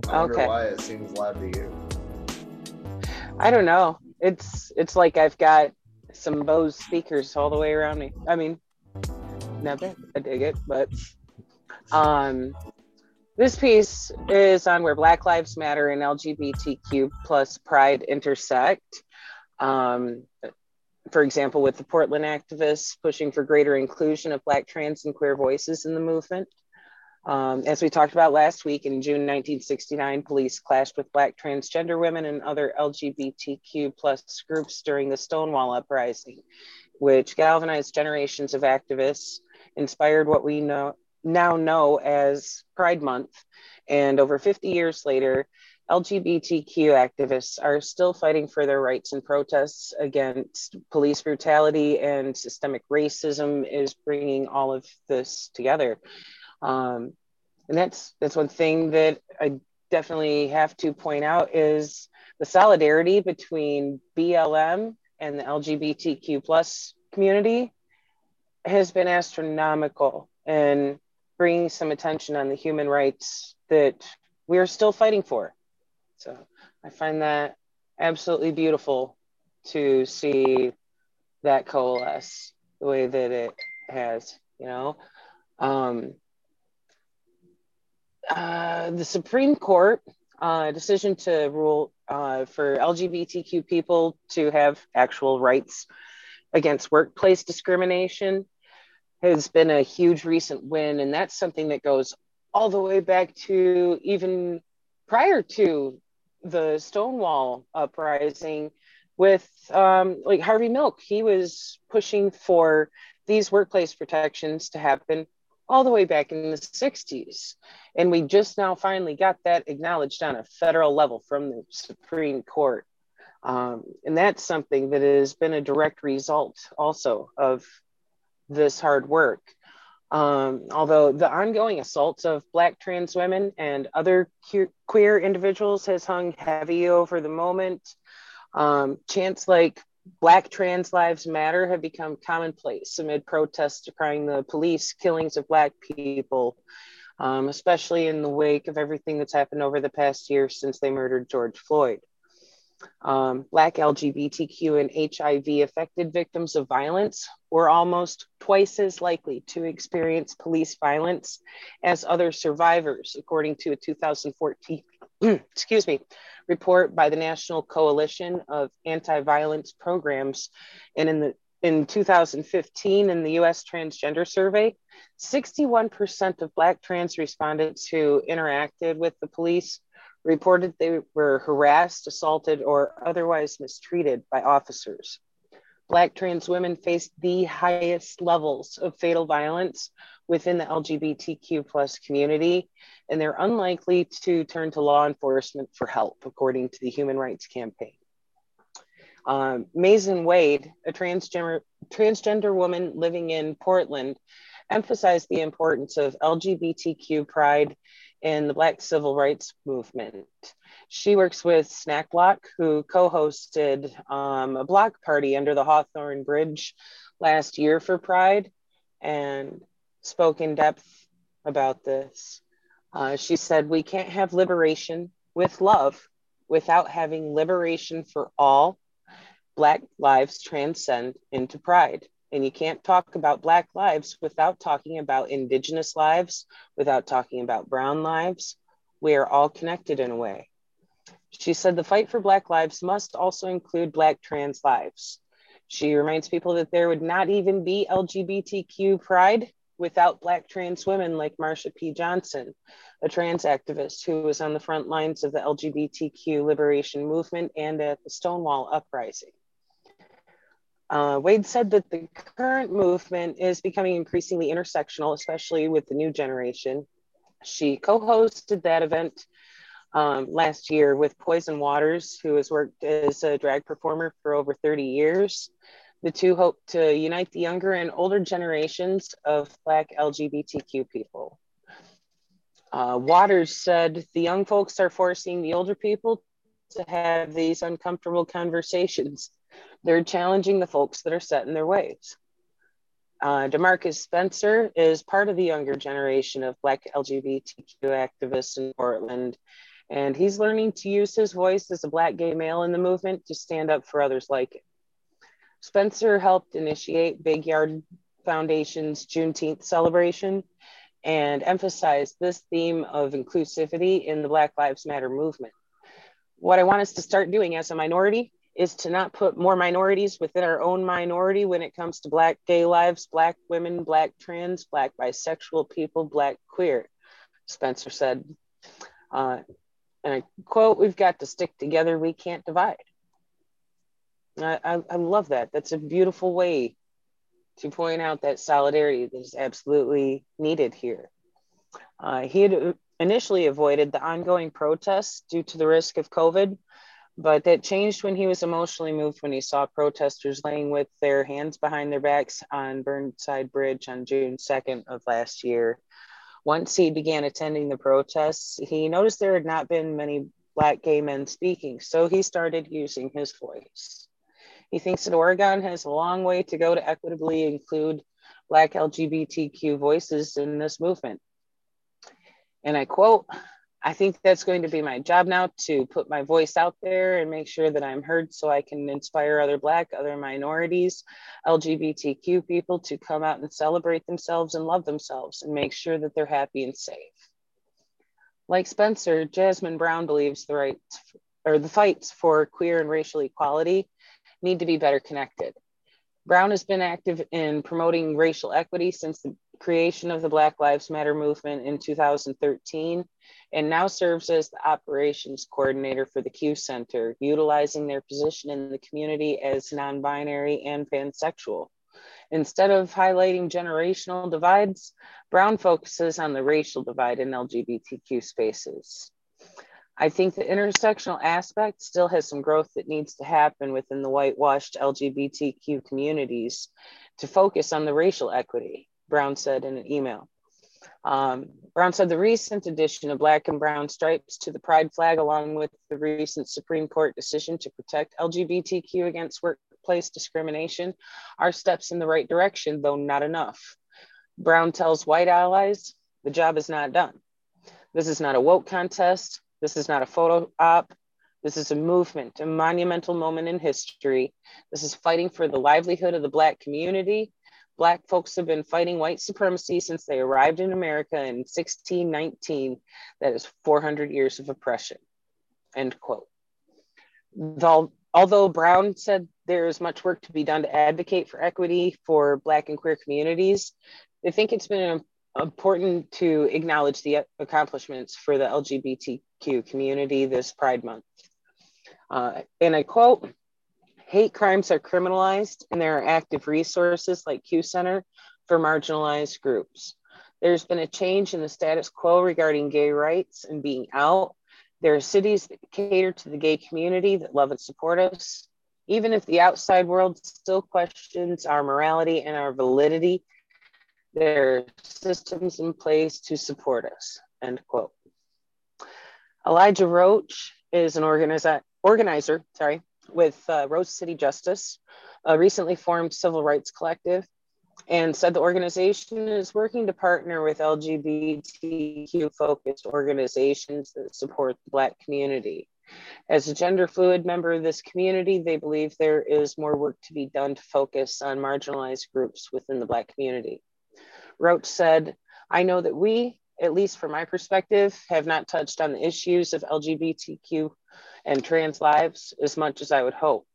Speaker 1: I wonder
Speaker 5: Okay.
Speaker 1: why it seems loud to you.
Speaker 5: I don't know. It's it's like I've got some Bose speakers all the way around me. I mean, not bad. I dig it, but um, this piece is on where Black Lives Matter and LGBTQ plus Pride intersect. Um, for example, with the Portland activists pushing for greater inclusion of Black trans and queer voices in the movement. Um, as we talked about last week, in June 1969, police clashed with Black transgender women and other LGBTQ plus groups during the Stonewall Uprising, which galvanized generations of activists, inspired what we know now know as Pride Month, and over 50 years later, LGBTQ activists are still fighting for their rights and protests against police brutality and systemic racism is bringing all of this together. Um, and that's that's one thing that I definitely have to point out is the solidarity between BLM and the LGBTQ plus community has been astronomical and bringing some attention on the human rights that we are still fighting for. So I find that absolutely beautiful to see that coalesce the way that it has, you know. Um, uh, the Supreme Court uh, decision to rule uh, for LGBTQ people to have actual rights against workplace discrimination has been a huge recent win, and that's something that goes all the way back to even prior to the Stonewall uprising with um, like Harvey Milk. He was pushing for these workplace protections to happen all the way back in the 60s. And we just now finally got that acknowledged on a federal level from the Supreme Court. Um, and that's something that has been a direct result also of this hard work. Um, although the ongoing assaults of Black trans women and other que- queer individuals has hung heavy over the moment, um, chants like Black trans lives matter have become commonplace amid protests decrying the police killings of Black people, um, especially in the wake of everything that's happened over the past year since they murdered George Floyd. Um, Black LGBTQ and HIV affected victims of violence were almost twice as likely to experience police violence as other survivors, according to a 2014 [clears throat] excuse me, report by the National Coalition of Anti-Violence Programs. And in the in 2015, in the US Transgender Survey, 61% of Black trans respondents who interacted with the police reported they were harassed, assaulted, or otherwise mistreated by officers. Black trans women face the highest levels of fatal violence within the LGBTQ plus community, and they're unlikely to turn to law enforcement for help, according to the Human Rights Campaign. Um, Mazen Wade, a transgender, transgender woman living in Portland, emphasized the importance of LGBTQ pride in the Black civil rights movement. She works with Snack Bloc, who co hosted um, a block party under the Hawthorne Bridge last year for Pride and spoke in depth about this. Uh, she said, We can't have liberation with love without having liberation for all. Black lives transcend into pride. And you can't talk about Black lives without talking about Indigenous lives, without talking about Brown lives. We are all connected in a way. She said the fight for Black lives must also include Black trans lives. She reminds people that there would not even be LGBTQ pride without Black trans women like Marsha P. Johnson, a trans activist who was on the front lines of the LGBTQ liberation movement and at the Stonewall Uprising. Uh, Wade said that the current movement is becoming increasingly intersectional, especially with the new generation. She co hosted that event um, last year with Poison Waters, who has worked as a drag performer for over 30 years. The two hope to unite the younger and older generations of Black LGBTQ people. Uh, Waters said the young folks are forcing the older people to have these uncomfortable conversations they're challenging the folks that are set in their ways. Uh, Demarcus Spencer is part of the younger generation of Black LGBTQ activists in Portland, and he's learning to use his voice as a Black gay male in the movement to stand up for others like him. Spencer helped initiate Big Yard Foundation's Juneteenth celebration and emphasized this theme of inclusivity in the Black Lives Matter movement. What I want us to start doing as a minority is to not put more minorities within our own minority when it comes to Black gay lives, Black women, Black trans, Black bisexual people, Black queer, Spencer said. Uh, and I quote, We've got to stick together, we can't divide. I, I, I love that. That's a beautiful way to point out that solidarity that is absolutely needed here. Uh, he had initially avoided the ongoing protests due to the risk of COVID, but that changed when he was emotionally moved when he saw protesters laying with their hands behind their backs on Burnside Bridge on June 2nd of last year. Once he began attending the protests, he noticed there had not been many Black gay men speaking, so he started using his voice. He thinks that Oregon has a long way to go to equitably include Black LGBTQ voices in this movement. And I quote, I think that's going to be my job now to put my voice out there and make sure that I'm heard so I can inspire other Black, other minorities, LGBTQ people to come out and celebrate themselves and love themselves and make sure that they're happy and safe. Like Spencer, Jasmine Brown believes the rights or the fights for queer and racial equality need to be better connected. Brown has been active in promoting racial equity since the creation of the Black Lives Matter movement in 2013 and now serves as the operations coordinator for the Q Center, utilizing their position in the community as non binary and pansexual. Instead of highlighting generational divides, Brown focuses on the racial divide in LGBTQ spaces. I think the intersectional aspect still has some growth that needs to happen within the whitewashed LGBTQ communities to focus on the racial equity, Brown said in an email. Um, Brown said the recent addition of black and brown stripes to the pride flag, along with the recent Supreme Court decision to protect LGBTQ against workplace discrimination, are steps in the right direction, though not enough. Brown tells white allies the job is not done. This is not a woke contest. This is not a photo op. This is a movement, a monumental moment in history. This is fighting for the livelihood of the Black community Black folks have been fighting white supremacy since they arrived in America in 1619. That is 400 years of oppression. End quote. Although Brown said there is much work to be done to advocate for equity for Black and queer communities, I think it's been important to acknowledge the accomplishments for the LGBTQ community this Pride Month. Uh, and I quote, hate crimes are criminalized and there are active resources like Q Center for marginalized groups. There's been a change in the status quo regarding gay rights and being out. There are cities that cater to the gay community that love and support us. Even if the outside world still questions our morality and our validity, there are systems in place to support us. End quote. Elijah Roach is an organizer, organizer sorry, with uh, Rose City Justice, a recently formed civil rights collective and said the organization is working to partner with LGBTQ focused organizations that support the Black community. As a gender fluid member of this community, they believe there is more work to be done to focus on marginalized groups within the Black community. Roach said, I know that we, at least from my perspective, have not touched on the issues of LGBTQ and trans lives as much as I would hope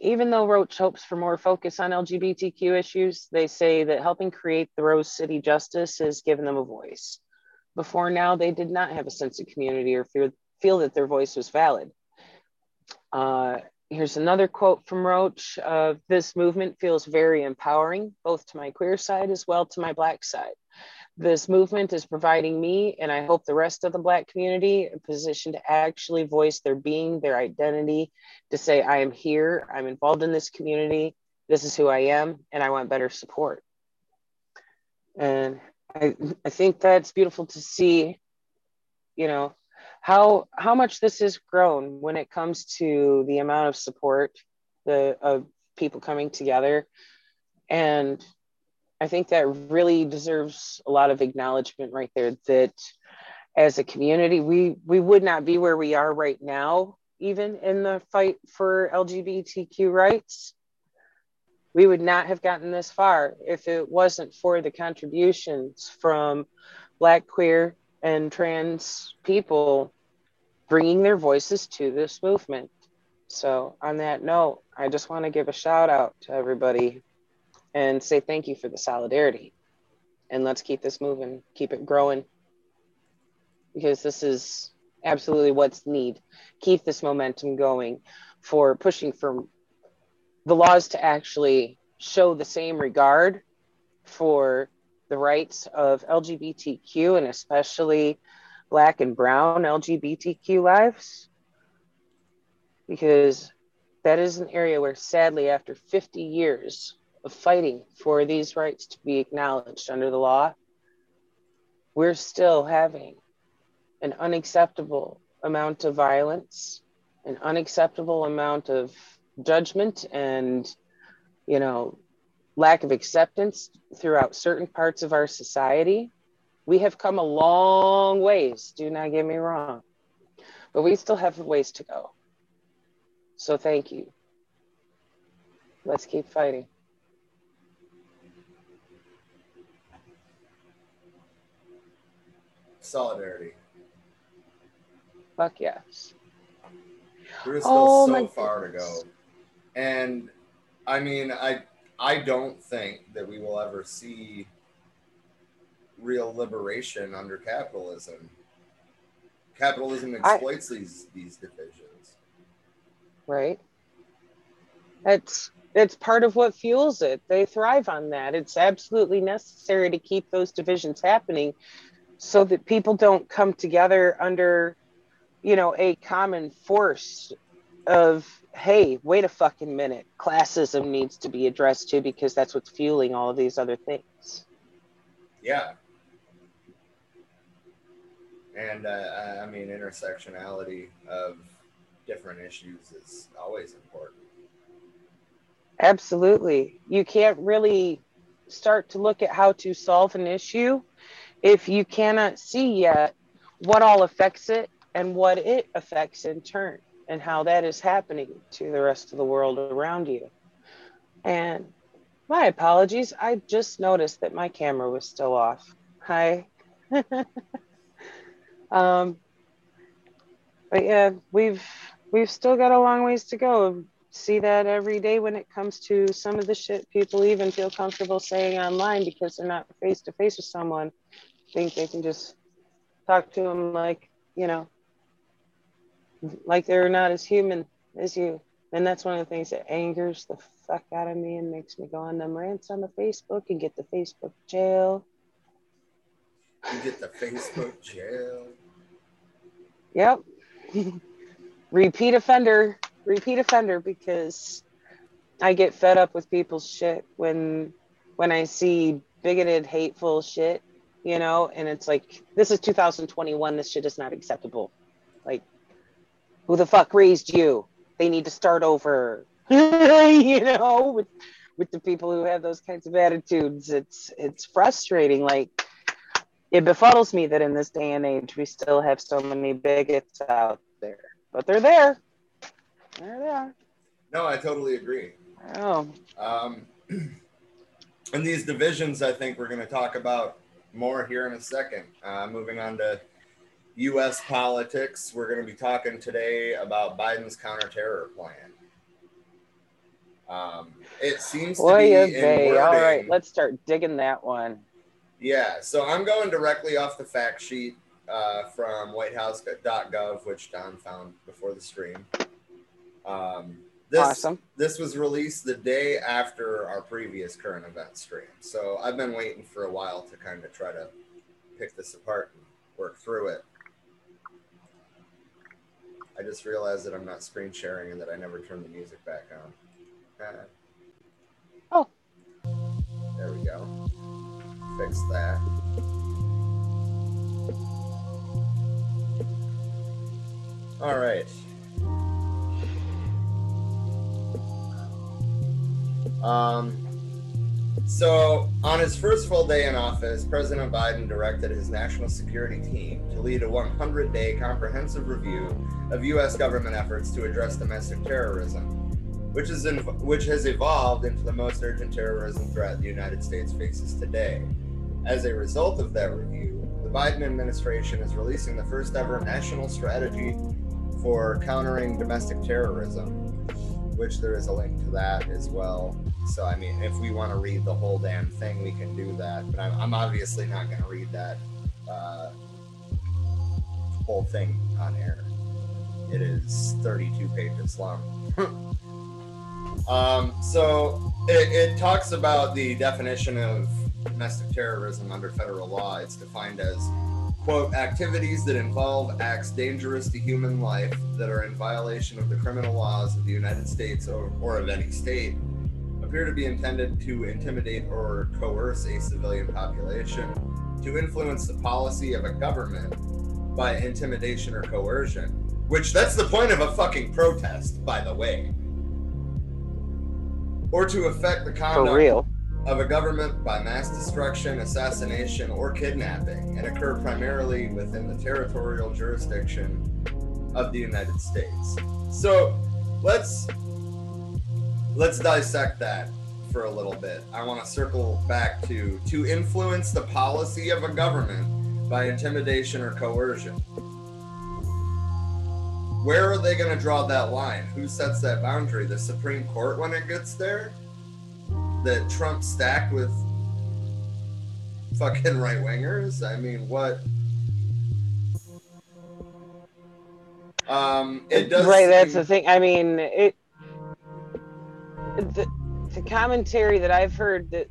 Speaker 5: even though Roach hopes for more focus on LGBTQ issues, they say that helping create the Rose City Justice has given them a voice. Before now, they did not have a sense of community or feel, feel that their voice was valid. Uh, here's another quote from Roach uh, This movement feels very empowering, both to my queer side as well to my Black side. This movement is providing me, and I hope the rest of the Black community, a position to actually voice their being, their identity, to say, I am here, I'm involved in this community, this is who I am, and I want better support. And I, I think that's beautiful to see, you know, how how much this has grown when it comes to the amount of support the of people coming together. And I think that really deserves a lot of acknowledgement right there that as a community, we, we would not be where we are right now, even in the fight for LGBTQ rights. We would not have gotten this far if it wasn't for the contributions from Black, queer, and trans people bringing their voices to this movement. So, on that note, I just want to give a shout out to everybody and say thank you for the solidarity. And let's keep this moving, keep it growing, because this is absolutely what's need. Keep this momentum going for pushing for the laws to actually show the same regard for the rights of LGBTQ and especially Black and Brown LGBTQ lives. Because that is an area where, sadly, after 50 years of fighting for these rights to be acknowledged under the law, we're still having an unacceptable amount of violence, an unacceptable amount of judgment and, you know, lack of acceptance throughout certain parts of our society. We have come a long ways, do not get me wrong, but we still have ways to go. So thank you. Let's keep fighting.
Speaker 1: Solidarity.
Speaker 5: Fuck yes.
Speaker 1: There is still oh, so far goodness. to go. And I mean, I I don't think that we will ever see real liberation under capitalism. Capitalism exploits I, these these divisions.
Speaker 5: Right. It's it's part of what fuels it. They thrive on that. It's absolutely necessary to keep those divisions happening so that people don't come together under you know a common force of hey wait a fucking minute classism needs to be addressed too because that's what's fueling all of these other things.
Speaker 1: Yeah. And uh, i mean intersectionality of different issues is always important.
Speaker 5: Absolutely. You can't really start to look at how to solve an issue if you cannot see yet what all affects it and what it affects in turn and how that is happening to the rest of the world around you. And my apologies, I just noticed that my camera was still off. Hi. [laughs] um, but yeah, we've we've still got a long ways to go. See that every day when it comes to some of the shit people even feel comfortable saying online because they're not face to face with someone think they can just talk to them like, you know, like they're not as human as you. And that's one of the things that angers the fuck out of me and makes me go on them rants on the Facebook and get the Facebook jail.
Speaker 1: You get the Facebook jail.
Speaker 5: Yep. [laughs] repeat offender, repeat offender because I get fed up with people's shit when when I see bigoted, hateful shit, you know, and it's like this is 2021, this shit is not acceptable. Like who the fuck raised you? They need to start over. [laughs] you know, with with the people who have those kinds of attitudes. It's it's frustrating like it befuddles me that in this day and age we still have so many bigots out there, but they're there. there They're there.
Speaker 1: No, I totally agree.
Speaker 5: Oh,
Speaker 1: Um, [clears throat] and these divisions, I think we're going to talk about more here in a second. Uh, moving on to U.S. politics, we're going to be talking today about Biden's counterterror plan. Um, it seems to
Speaker 5: boy,
Speaker 1: be
Speaker 5: they. All right, let's start digging that one.
Speaker 1: Yeah, so I'm going directly off the fact sheet uh, from whitehouse.gov, which Don found before the stream. Um, this,
Speaker 5: Awesome.
Speaker 1: This was released the day after our previous current event stream. So I've been waiting for a while to kind of try to pick this apart and work through it. I just realized that I'm not screen sharing and that I never turned the music back on. Uh,
Speaker 5: Oh.
Speaker 1: There we go fix that. All right. Um, so, on his first full day in office, President Biden directed his national security team to lead a 100 day comprehensive review of U.S. government efforts to address domestic terrorism, which, is in, which has evolved into the most urgent terrorism threat the United States faces today. As a result of that review, the Biden administration is releasing the first ever national strategy for countering domestic terrorism, which there is a link to that as well. So, I mean, if we want to read the whole damn thing, we can do that. But I'm, I'm obviously not going to read that uh, whole thing on air. It is 32 pages long. [laughs] um, so, it, it talks about the definition of domestic terrorism under federal law. It's defined as, quote, activities that involve acts dangerous to human life that are in violation of the criminal laws of the United States or, or of any state, appear to be intended to intimidate or coerce a civilian population, to influence the policy of a government by intimidation or coercion. Which that's the point of a fucking protest, by the way. Or to affect the conduct
Speaker 5: For real.
Speaker 1: Of a government by mass destruction, assassination, or kidnapping, and occur primarily within the territorial jurisdiction of the United States. So let's let's dissect that for a little bit. I want to circle back to to influence the policy of a government by intimidation or coercion. Where are they going to draw that line? Who sets that boundary? The Supreme Court when it gets there? That Trump stacked with fucking right wingers. I mean, what? Um, it does.
Speaker 5: right, that's the thing. I mean, it. The, the commentary that I've heard that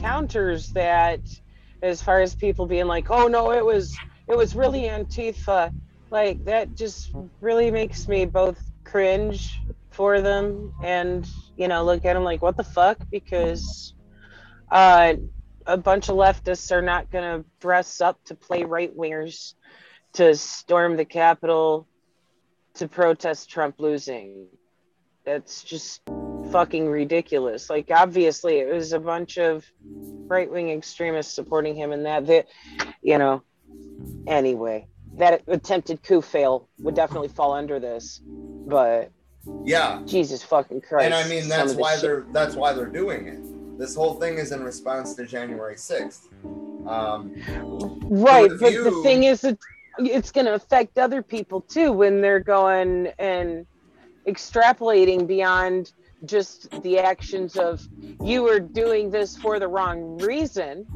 Speaker 5: counters that, as far as people being like, "Oh no, it was it was really Antifa," like that just really makes me both cringe for them and you know look at them like, "What the fuck?" Because uh, a bunch of leftists are not going to dress up to play right wingers to storm the Capitol to protest Trump losing. That's just fucking ridiculous. Like obviously it was a bunch of right wing extremists supporting him and that that you know anyway. That attempted coup fail would definitely fall under this. But
Speaker 1: yeah,
Speaker 5: Jesus fucking Christ.
Speaker 1: and I mean that's
Speaker 5: the
Speaker 1: why they're that's why they're doing it. This whole thing is in response to January sixth. Um,
Speaker 5: Right,
Speaker 1: with
Speaker 5: but
Speaker 1: you-
Speaker 5: the thing is that it's going to affect other people too when they're going and extrapolating beyond just the actions of you are doing this for the wrong reason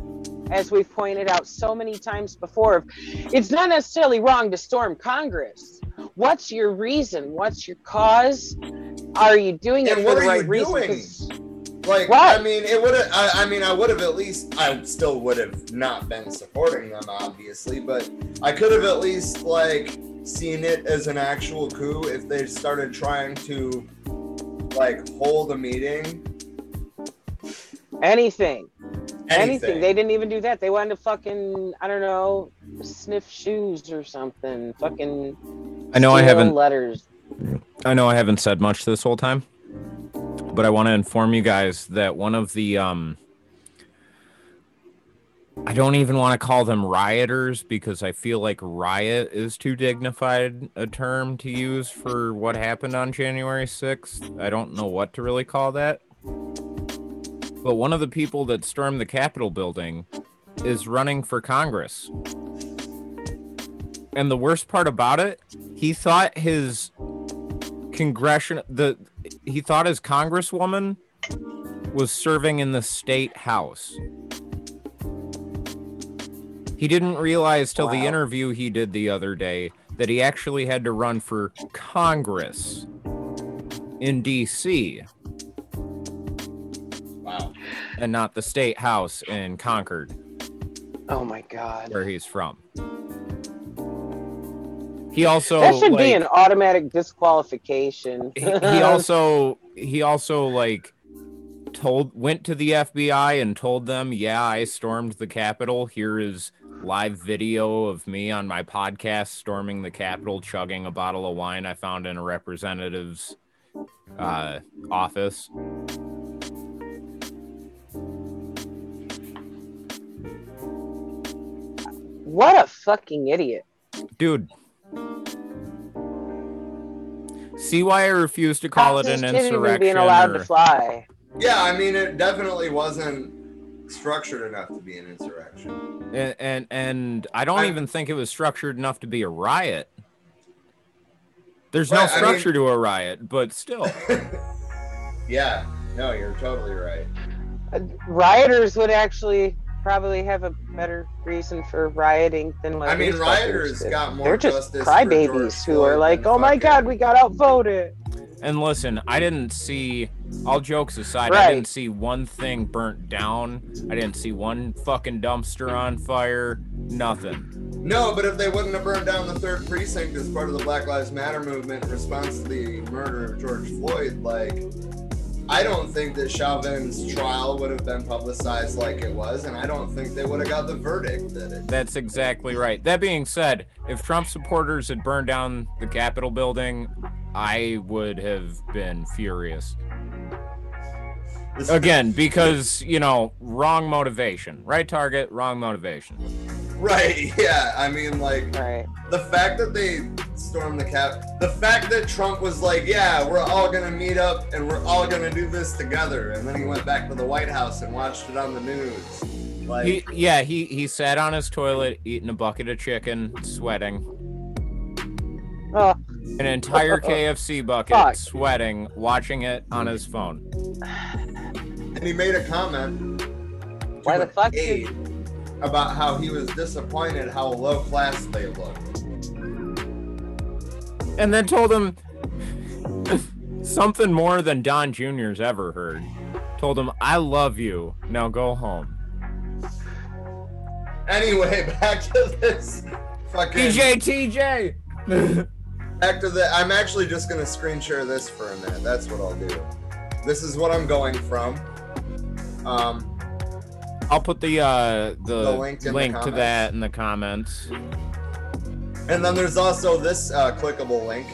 Speaker 5: as we've pointed out so many times before, it's not necessarily wrong to storm Congress. What's your reason? What's your cause? Are you doing it
Speaker 1: And
Speaker 5: for the right
Speaker 1: you
Speaker 5: reason?
Speaker 1: Like,
Speaker 5: Right.
Speaker 1: I mean, it would have. I, I mean, I would have at least. I still would have not been supporting them, obviously, but I could have at least like seen it as an actual coup if they started trying to like hold a meeting.
Speaker 5: Anything.
Speaker 1: Anything.
Speaker 5: Anything. They didn't even do that. They wanted to fucking, I don't know, sniff shoes or something. Fucking.
Speaker 2: I know I haven't
Speaker 5: Letters.
Speaker 2: I know I haven't said much this whole time, but I want to inform you guys that one of the um I don't even want to call them rioters because I feel like riot is too dignified a term to use for what happened on January 6th. I don't know what to really call that. But one of the people that stormed the Capitol building is running for Congress. And the worst part about it, he thought his congressional the he thought his congresswoman was serving in the state house. He didn't realize till the interview he did the other day that he actually had to run for Congress in DC
Speaker 1: Wow.
Speaker 2: and not the state house in Concord
Speaker 5: Oh my God.
Speaker 2: where he's from. He also
Speaker 5: that should be an automatic disqualification.
Speaker 2: he, he [laughs] also he also like told went to the FBI and told them, "Yeah, I stormed the Capitol. Here is live video of me on my podcast storming the Capitol, chugging a bottle of wine I found in a representative's uh, office."
Speaker 5: What a fucking idiot.
Speaker 2: Dude. See why I refuse to call it an
Speaker 5: shouldn't even
Speaker 2: insurrection?
Speaker 5: being allowed
Speaker 2: or-
Speaker 5: to fly.
Speaker 1: Yeah, I mean, it definitely wasn't structured enough to be an insurrection.
Speaker 2: and and, and I don't
Speaker 1: I-
Speaker 2: even think it was structured enough to be a riot. There's no
Speaker 1: Right, I mean-
Speaker 2: structure to a riot, but still. [laughs]
Speaker 1: yeah. No, you're totally right.
Speaker 5: Uh, Rioters would actually probably have a better reason for rioting than what
Speaker 1: I mean, rioters
Speaker 5: did.
Speaker 1: got more
Speaker 5: They're just
Speaker 1: justice for George
Speaker 5: crybabies who are like, "Oh my God,
Speaker 1: fucking-
Speaker 5: we got outvoted."
Speaker 2: And listen, I didn't see all jokes aside, I didn't see one thing burnt down. I didn't see one fucking dumpster on fire. Nothing.
Speaker 1: No, but if they wouldn't have burned down the third precinct as part of the Black Lives Matter movement in response to the murder of George Floyd, like, I don't think that Chauvin's trial would have been publicized like it was, and I don't think they would have got the verdict that it.
Speaker 2: That's exactly right. That being said, if Trump supporters had burned down the Capitol building, I would have been furious. [laughs] Again, because, you know, wrong motivation. Right target, wrong motivation.
Speaker 1: Right? Yeah. I mean, like,
Speaker 5: Right.
Speaker 1: the fact that they stormed the cap, the fact that Trump was like, "Yeah, we're all gonna meet up and we're all gonna do this together," and then he went back to the White House and watched it on the news. Like,
Speaker 2: He, yeah, he, he sat on his toilet eating a bucket of chicken, sweating.
Speaker 5: Oh,
Speaker 2: An entire [laughs] KFC bucket,
Speaker 5: Fuck.
Speaker 2: sweating, watching it on his phone.
Speaker 1: And he made a comment.
Speaker 5: Why the fuck
Speaker 1: aide about how he was disappointed how low class they looked.
Speaker 2: And then told him something more than Don Jr.'s ever heard. Told him, I love you. Now go home.
Speaker 1: Anyway, [laughs] back to this fucking.
Speaker 2: TJ, TJ! [laughs]
Speaker 1: Back to the. I'm actually just gonna screen share this for a minute. That's what I'll do. This is what I'm going from. Um,
Speaker 2: I'll put the uh the,
Speaker 1: The link
Speaker 2: link,
Speaker 1: the
Speaker 2: to that in the comments.
Speaker 1: And then there's also this uh, clickable link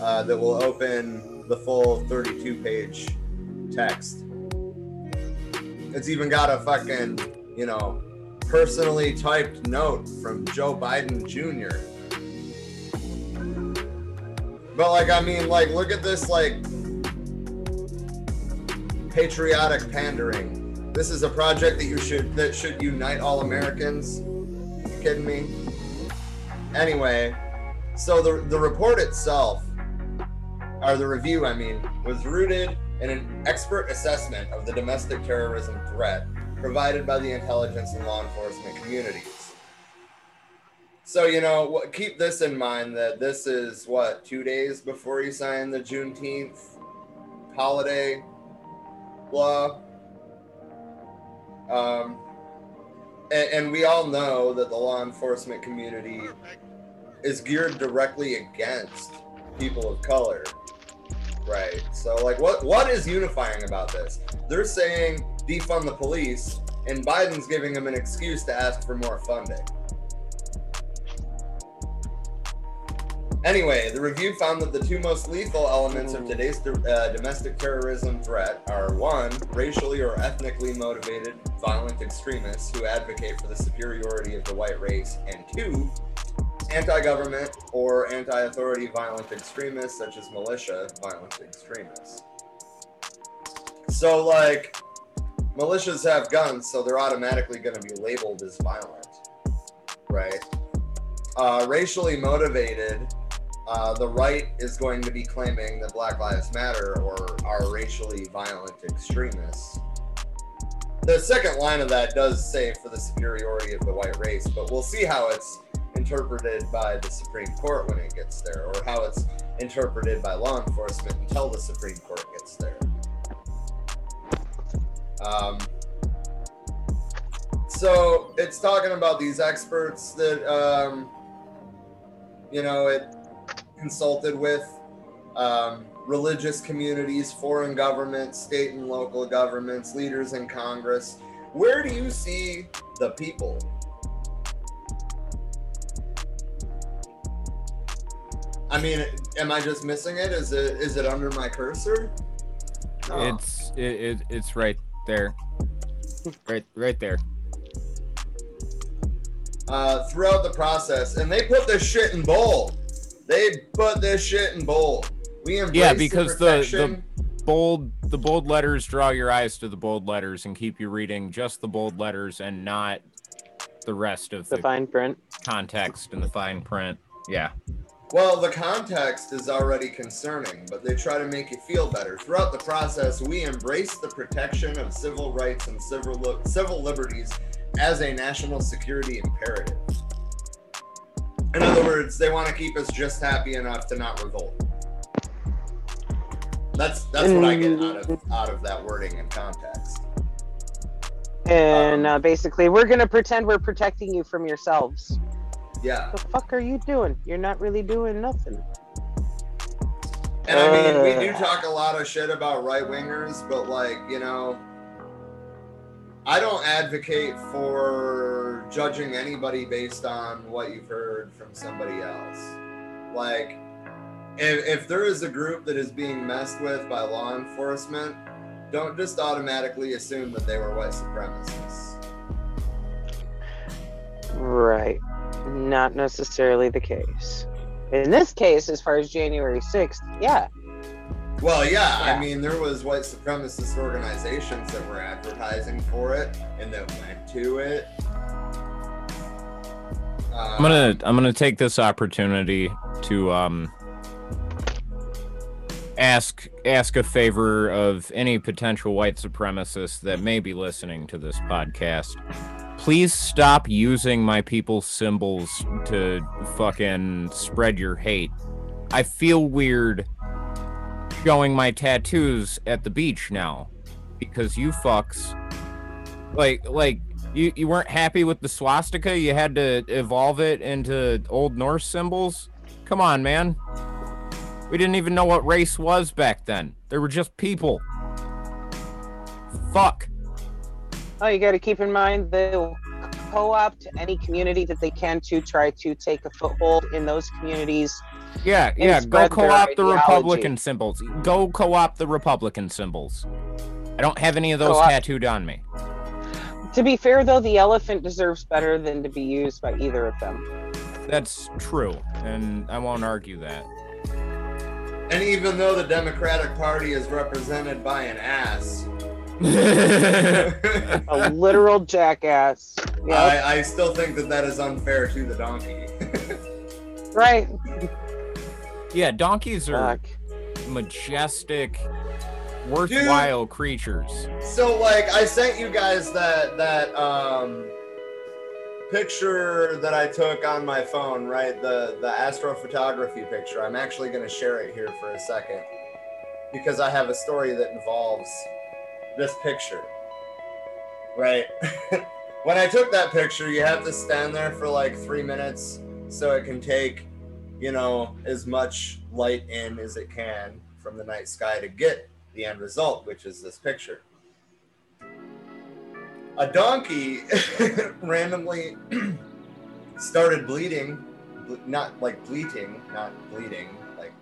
Speaker 1: uh, that will open the full 32 page text. It's even got a fucking, you know, personally typed note from Joe Biden Jr. But, like, I mean, like, look at this, like, patriotic pandering. This is a project that you should that should unite all Americans. You kidding me? Anyway, so the the report itself, or the review, I mean, was rooted in an expert assessment of the domestic terrorism threat provided by the intelligence and law enforcement communities. So, you know, keep this in mind that this is what, two days before you sign the Juneteenth holiday law. Um, and, and we all know that the law enforcement community is geared directly against people of color. Right. So like what what is unifying about this? They're saying defund the police and Biden's giving them an excuse to ask for more funding. Anyway, the review found that the two most lethal elements of today's uh, domestic terrorism threat are one, racially or ethnically motivated violent extremists who advocate for the superiority of the white race, and two, anti government or anti authority violent extremists, such as militia violent extremists. So, like, militias have guns, so they're automatically going to be labeled as violent, right? Uh, racially motivated uh, the right is going to be claiming that Black Lives Matter or are racially violent extremists. The second line of that does say for the superiority of the white race, but we'll see how it's interpreted by the Supreme Court when it gets there, or how it's interpreted by law enforcement until the Supreme Court gets there. Um, so it's talking about these experts that, um, you know, it consulted with um, religious communities, foreign governments, state and local governments, leaders in Congress. Where do you see the people? I mean, am I just missing it? Is it is it under my cursor? No.
Speaker 2: It's it, it it's right there. Right right there.
Speaker 1: uh, throughout the process, and they put this shit in bold. They put this shit in bold. We embrace
Speaker 2: Yeah, because the- the-
Speaker 1: protection.
Speaker 2: Bold the bold letters draw your eyes to the bold letters and keep you reading just the bold letters and not the rest of
Speaker 5: The
Speaker 2: the
Speaker 5: fine print.
Speaker 2: context and the fine print. Yeah.
Speaker 1: Well, the context is already concerning, but they try to make you feel better. Throughout the process, we embrace the protection of civil rights and civil li- civil liberties as a national security imperative. In other words, they want to keep us just happy enough to not revolt. That's that's what I get out of out of that wording and context.
Speaker 5: And
Speaker 1: Um,
Speaker 5: uh, basically, we're gonna pretend we're protecting you from yourselves.
Speaker 1: Yeah.
Speaker 5: What the fuck are you doing? You're not really doing nothing.
Speaker 1: And I mean, we do
Speaker 5: Uh.
Speaker 1: talk a lot of shit about right wingers, but like, you know, I don't advocate for judging anybody based on what you've heard from somebody else. Like, if, if there is a group that is being messed with by law enforcement, don't just automatically assume that they were white supremacists.
Speaker 5: Right. Not necessarily the case. In this case, as far as January 6th, yeah.
Speaker 1: Well, yeah,
Speaker 5: Yeah.
Speaker 1: I mean, there was white supremacist organizations that were advertising for it and that went to it. Uh,
Speaker 2: I'm gonna I'm gonna take this opportunity to um ask ask a favor of any potential white supremacists that may be listening to this podcast. Please stop using my people's symbols to fucking spread your hate. I feel weird showing my tattoos at the beach now because you fucks. Like like you, you weren't happy with the swastika? You had to evolve it into old norse symbols? Come on man. We didn't even know what race was back then. They were just people. Fuck.
Speaker 5: Oh, you got to keep in mind they'll co-opt any community that they can to try to take a foothold in those communities.
Speaker 2: Yeah yeah go co-opt the republican symbols go co-opt the republican symbols i don't have any of those
Speaker 5: Co-op-
Speaker 2: tattooed on me
Speaker 5: To be fair, though, the elephant deserves better than to be used by either of them.
Speaker 2: that's true and i won't argue that
Speaker 1: And even though the Democratic Party is represented by an ass, [laughs]
Speaker 5: A literal jackass. Yep.
Speaker 1: I, I still think that that is unfair to the donkey. [laughs]
Speaker 5: right.
Speaker 2: Yeah donkeys are
Speaker 5: Fuck.
Speaker 2: majestic worthwhile creatures.
Speaker 1: So like I sent you guys that that um picture that I took on my phone, right? The the astrophotography picture. I'm actually going to share it here for a second because I have a story that involves this picture. Right? [laughs] when I took that picture, you have to stand there for like 3 minutes so it can take, you know, as much light in as it can from the night sky to get the end result, which is this picture. A donkey [laughs] randomly [clears throat] started bleeding, ble- not like bleating, not bleeding, like,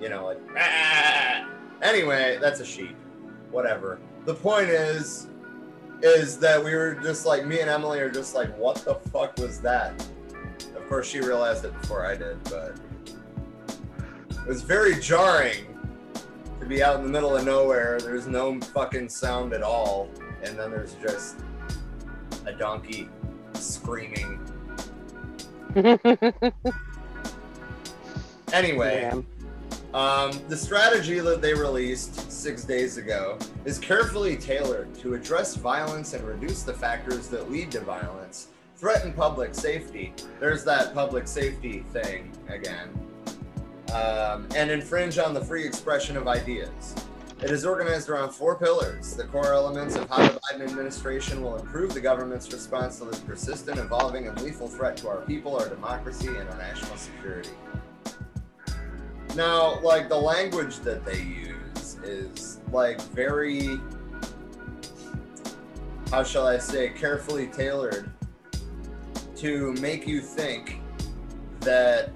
Speaker 1: you know, like, "Ah." anyway, that's a sheep, whatever. The point is, is that we were just like, me and Emily are just like, what the fuck was that? Course, she realized it before I did, but it was very jarring to be out in the middle of nowhere. There's no fucking sound at all, and then there's just a donkey screaming. [laughs] Anyway,
Speaker 5: Yeah.
Speaker 1: um, the strategy that they released six days ago is carefully tailored to address violence and reduce the factors that lead to violence, threaten public safety. There's that public safety thing again. Um, and infringe on the free expression of ideas. It is organized around four pillars. The core elements of how the Biden administration will improve the government's response to this persistent, evolving, and lethal threat to our people, our democracy, and our national security. Now, like the language that they use is like very, how shall I say, carefully tailored to make you think that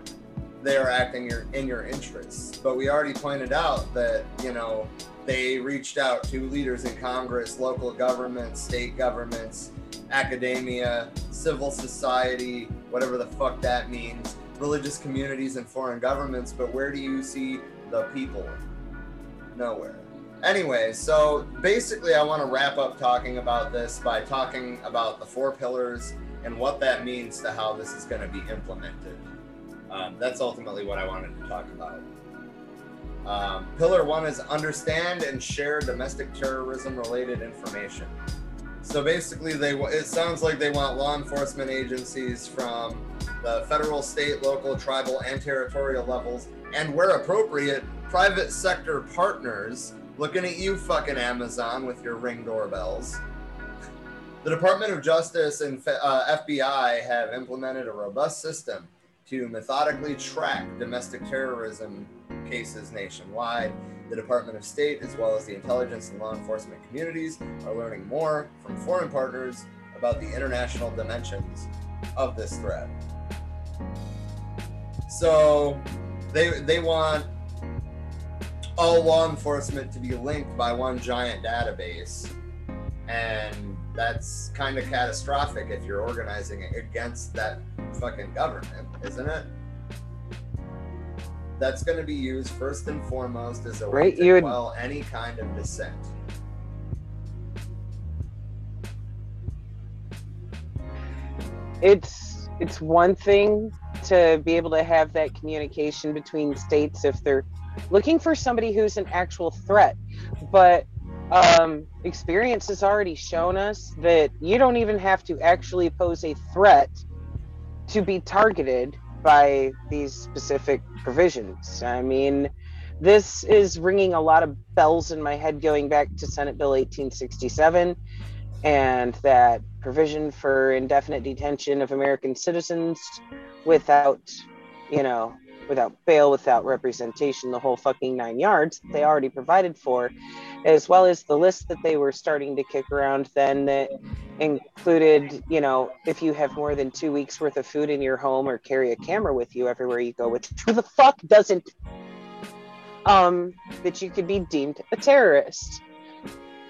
Speaker 1: they are acting your, in your interests. But we already pointed out that, you know, they reached out to leaders in Congress, local governments, state governments, academia, civil society, whatever the fuck that means, religious communities and foreign governments. But where do you see the people? Nowhere. Anyway, so basically, I want to wrap up talking about this by talking about the four pillars and what that means to how this is going to be implemented. Um, that's ultimately what I wanted to talk about. Um, pillar one is understand and share domestic terrorism related information. So basically, they it sounds like they want law enforcement agencies from the federal, state, local, tribal, and territorial levels, and where appropriate, private sector partners. Looking at you, fucking Amazon, with your ring doorbells. The Department of Justice and uh, FBI have implemented a robust system to methodically track domestic terrorism cases nationwide. The Department of State, as well as the intelligence and law enforcement communities, are learning more from foreign partners about the international dimensions of this threat. So they they want all law enforcement to be linked by one giant database. And that's kind of catastrophic if you're organizing it against that fucking government, isn't it? That's going to be used first and foremost as a way to
Speaker 5: would-
Speaker 1: quell any kind of dissent.
Speaker 5: it's it's one thing to be able to have that communication between states if they're looking for somebody who's an actual threat but um, experience has already shown us that you don't even have to actually pose a threat to be targeted by these specific provisions. I mean this is ringing a lot of bells in my head going back to senate bill 1867 and that provision for indefinite detention of American citizens without, you know, without bail, without representation, the whole fucking nine yards they already provided for, as well as the list that they were starting to kick around then that included, you know, if you have more than two weeks worth of food in your home or carry a camera with you everywhere you go, which who the fuck doesn't, um, that you could be deemed a terrorist.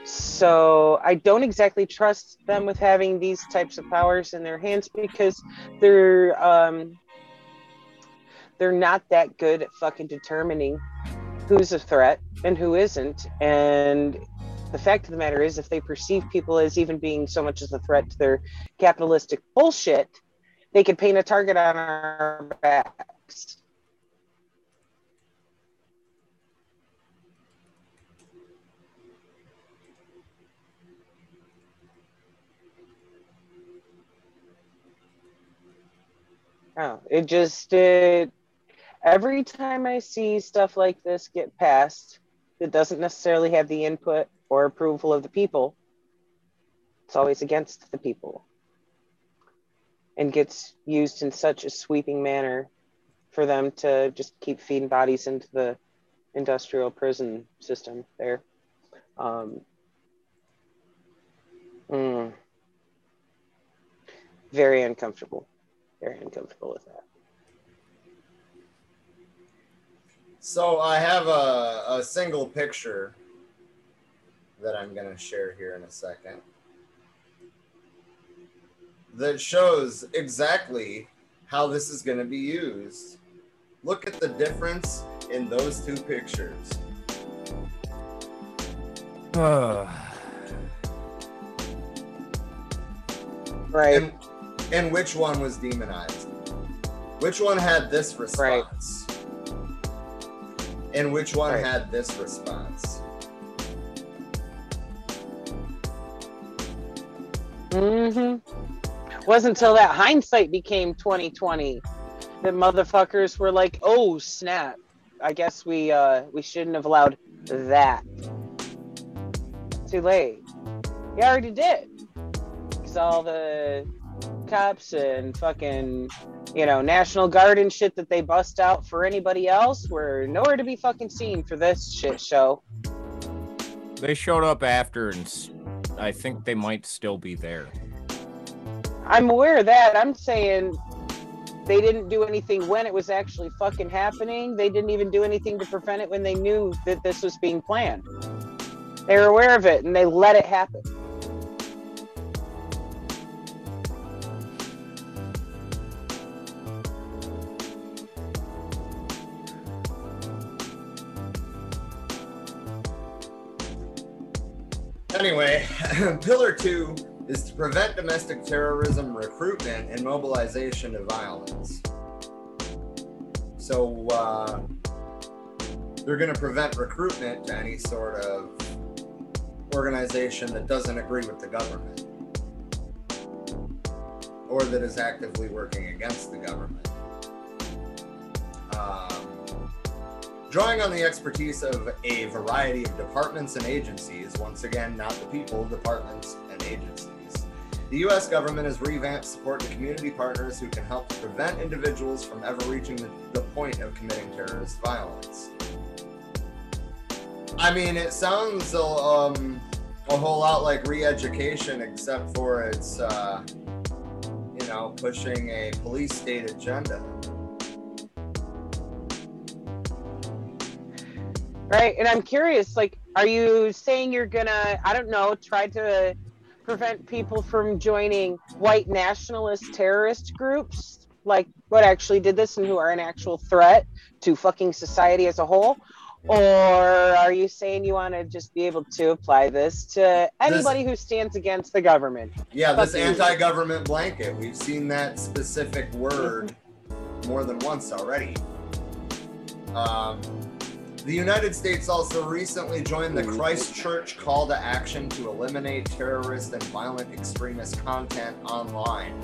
Speaker 5: So I don't exactly trust them with having these types of powers in their hands because they're um, they're not that good at fucking determining who's a threat and who isn't. And the fact of the matter is, if they perceive people as even being so much as a threat to their capitalistic bullshit, they could paint a target on our backs. Oh, it just it every time I see stuff like this get passed that doesn't necessarily have the input or approval of the people, it's always against the people and gets used in such a sweeping manner for them to just keep feeding bodies into the industrial prison system there. Um, mm, very uncomfortable. Very uncomfortable with that.
Speaker 1: So I have a, a single picture that I'm going to share here in a second that shows exactly how this is going to be used. Look at the difference in those two pictures. [sighs]
Speaker 5: Right.
Speaker 1: And, and which one was demonized? Which one had this response? And which one
Speaker 5: Right.
Speaker 1: had this response?
Speaker 5: Mm-hmm. Wasn't until that hindsight became 2020 that motherfuckers were like, "Oh snap! I guess we uh we shouldn't have allowed that." Too late. You already did. Cause all the cops and fucking you know National Guard and shit that they bust out for anybody else were nowhere to be fucking seen for this shit show.
Speaker 2: They showed up after, and I think they might still be there.
Speaker 5: I'm aware of that. I'm saying they didn't do anything when it was actually fucking happening. They didn't even do anything to prevent it when they knew that this was being planned. They were aware of it and they let it happen.
Speaker 1: Anyway, [laughs] pillar two is to prevent domestic terrorism recruitment and mobilization to violence. So uh, they're going to prevent recruitment to any sort of organization that doesn't agree with the government or that is actively working against the government. Um, Drawing on the expertise of a variety of departments and agencies, once again, not the people, departments and agencies, the U.S. government has revamped support to community partners who can help prevent individuals from ever reaching the, the point of committing terrorist violence. I mean, it sounds um, a whole lot like re education, except for it's, uh, you know, pushing a police state agenda.
Speaker 5: Right. And I'm curious, like, are you saying you're gonna, I don't know, try to prevent people from joining white nationalist terrorist groups, like what actually did this and who are an actual threat to fucking society as a whole? Or are you saying you want to just be able to apply this to anybody who stands against the government?
Speaker 1: Yeah, this
Speaker 5: you.
Speaker 1: anti-government blanket. We've seen that specific word [laughs] more than once already. Um, the United States also recently joined the Christchurch call to action to eliminate terrorist and violent extremist content online.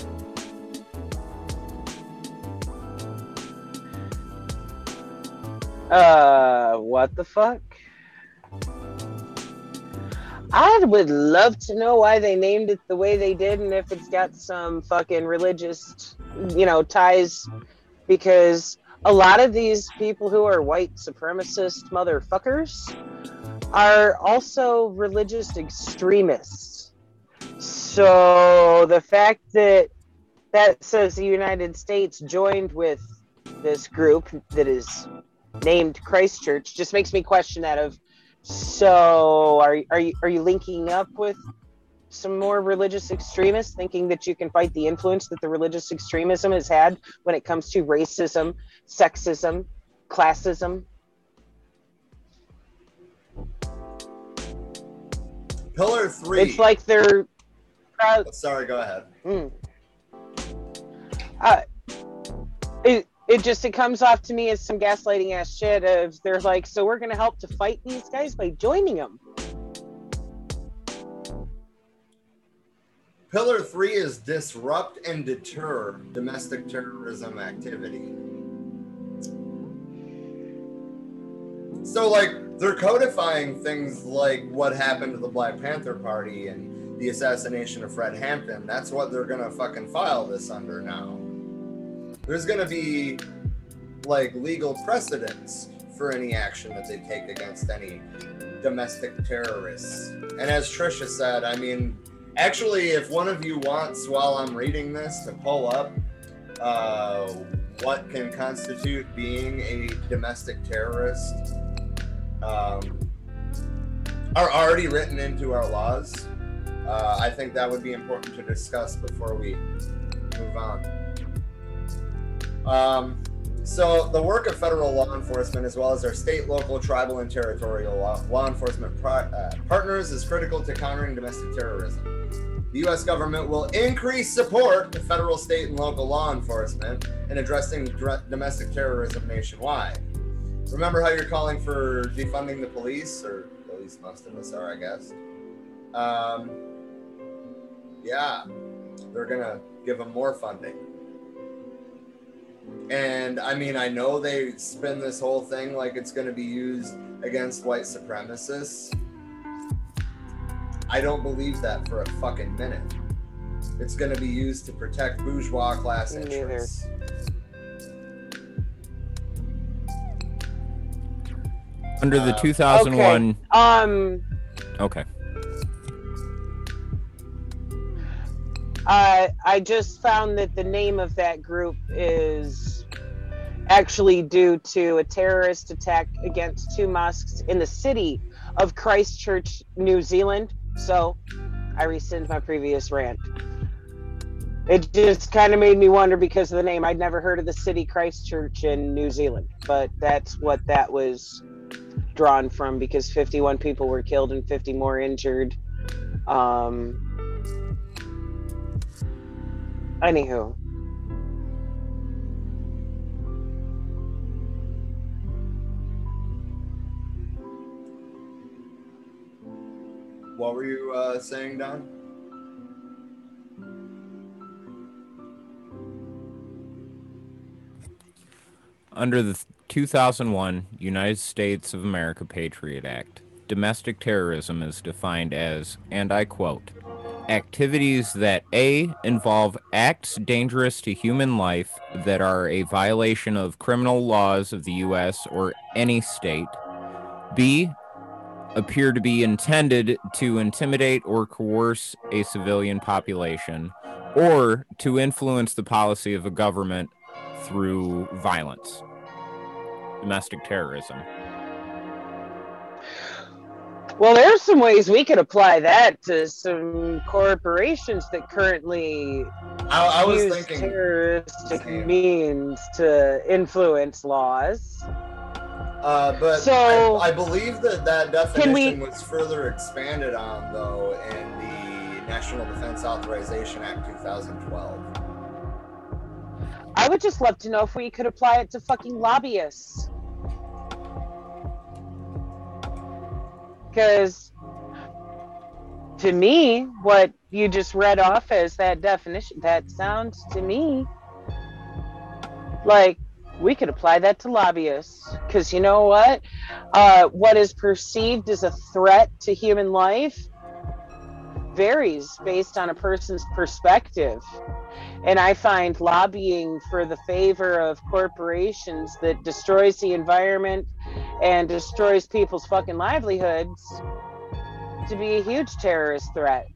Speaker 5: Uh, what the fuck? I would love to know why they named it the way they did and if it's got some fucking religious, you know, ties. Because a lot of these people who are white supremacist motherfuckers are also religious extremists. So the fact that that says the United States joined with this group that is named Christchurch just makes me question that of so are are you are you linking up with some more religious extremists thinking that you can fight the influence that the religious extremism has had when it comes to racism, sexism, classism?
Speaker 1: Pillar three.
Speaker 5: It's like they're uh,
Speaker 1: Sorry, go ahead.
Speaker 5: Mm. Uh, it it just it comes off to me as some gaslighting ass shit. Of they're like, so we're gonna help to fight these guys by joining them.
Speaker 1: Pillar three is disrupt and deter domestic terrorism activity. So, like, they're codifying things like what happened to the Black Panther Party and the assassination of Fred Hampton. That's what they're gonna fucking file this under now. There's gonna be like legal precedents for any action that they take against any domestic terrorists. And as Trisha said, I mean, actually, if one of you wants, while I'm reading this, to pull up uh, what can constitute being a domestic terrorist, um, are already written into our laws. Uh, I think that would be important to discuss before we move on. Um, so, the work of federal law enforcement, as well as our state, local, tribal, and territorial law, law enforcement pro- uh, partners, is critical to countering domestic terrorism. The U.S. government will increase support to federal, state, and local law enforcement in addressing dr- domestic terrorism nationwide. Remember how you're calling for defunding the police, or at least most of us are, I guess. Um, yeah, they're gonna give them more funding. And I mean, I know they spin this whole thing like it's going to be used against white supremacists. I don't believe that for a fucking minute. It's going to be used to protect bourgeois class
Speaker 5: neither.
Speaker 1: interests.
Speaker 2: Under the
Speaker 1: Uh,
Speaker 2: 2001.
Speaker 5: Um,
Speaker 2: Okay.
Speaker 5: Uh, I just found that the name of that group is actually due to a terrorist attack against two mosques in the city of Christchurch, New Zealand. So I rescind my previous rant. It just kind of made me wonder because of the name. I'd never heard of the city Christchurch in New Zealand, but that's what that was drawn from because 51 people were killed and 50 more injured. Um, anywho,
Speaker 1: What were you uh, saying, Don?
Speaker 2: Under the 2001 United States of America Patriot Act, domestic terrorism is defined as, and I quote, activities that A, involve acts dangerous to human life that are a violation of criminal laws of the U.S. or any state, B, appear to be intended to intimidate or coerce a civilian population, or to influence the policy of a government through violence. Domestic terrorism.
Speaker 5: Well, there's some ways we could apply that to some corporations that currently
Speaker 1: I, I was
Speaker 5: use
Speaker 1: thinking.
Speaker 5: terroristic
Speaker 1: Same.
Speaker 5: means to influence laws.
Speaker 1: Uh, but
Speaker 5: So-
Speaker 1: I, I believe that that
Speaker 5: Can we-
Speaker 1: definition was further expanded on, though, in the National Defense Authorization Act 2012.
Speaker 5: I would just love to know if we could apply it to fucking lobbyists. Because to me, what you just read off as that definition, that sounds to me like we could apply that to lobbyists. Because you know what? Uh, what is perceived as a threat to human life varies based on a person's perspective. And I find lobbying for the favor of corporations that destroys the environment and destroys people's fucking livelihoods to be a huge terrorist threat.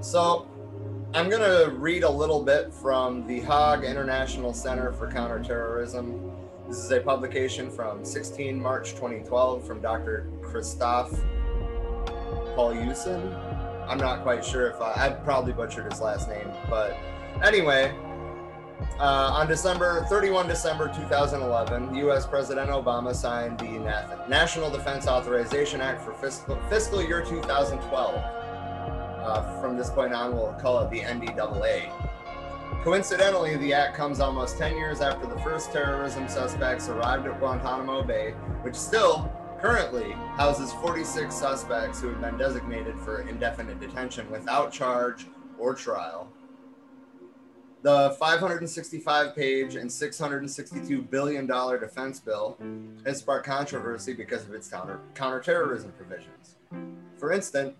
Speaker 1: So, I'm going to read a little bit from the Hague International Center for Counterterrorism. This is a publication from 16 March 2012 from Dr. Christoph Paulussen. I'm not quite sure if I, I probably butchered his last name, but anyway, uh, on December 31 December 2011, U.S. President Obama signed the Na- National Defense Authorization Act for fiscal, fiscal year 2012. Uh, from this point on, we'll call it the NDAA. Coincidentally, the act comes almost 10 years after the first terrorism suspects arrived at Guantanamo Bay, which still currently houses 46 suspects who have been designated for indefinite detention without charge or trial. The 565 page and $662 billion defense bill has sparked controversy because of its counter, counterterrorism provisions. For instance,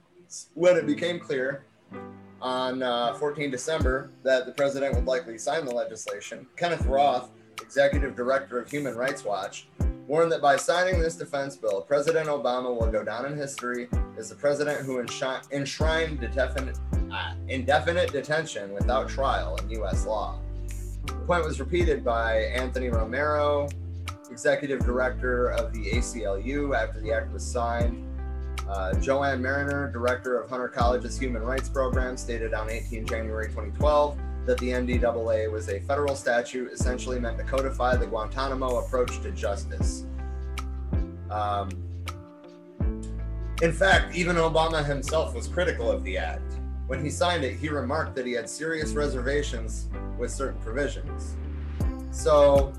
Speaker 1: when it became clear on uh, 14 December that the president would likely sign the legislation, Kenneth Roth, executive director of Human Rights Watch, warned that by signing this defense bill, President Obama will go down in history as the president who enshri- enshrined uh, indefinite detention without trial in U.S. law. The point was repeated by Anthony Romero, executive director of the ACLU, after the act was signed. Uh, Joanne Mariner, director of Hunter College's Human Rights Program, stated on 18 January 2012 that the NDAA was a federal statute essentially meant to codify the Guantanamo approach to justice. Um, in fact, even Obama himself was critical of the act. When he signed it, he remarked that he had serious reservations with certain provisions. So,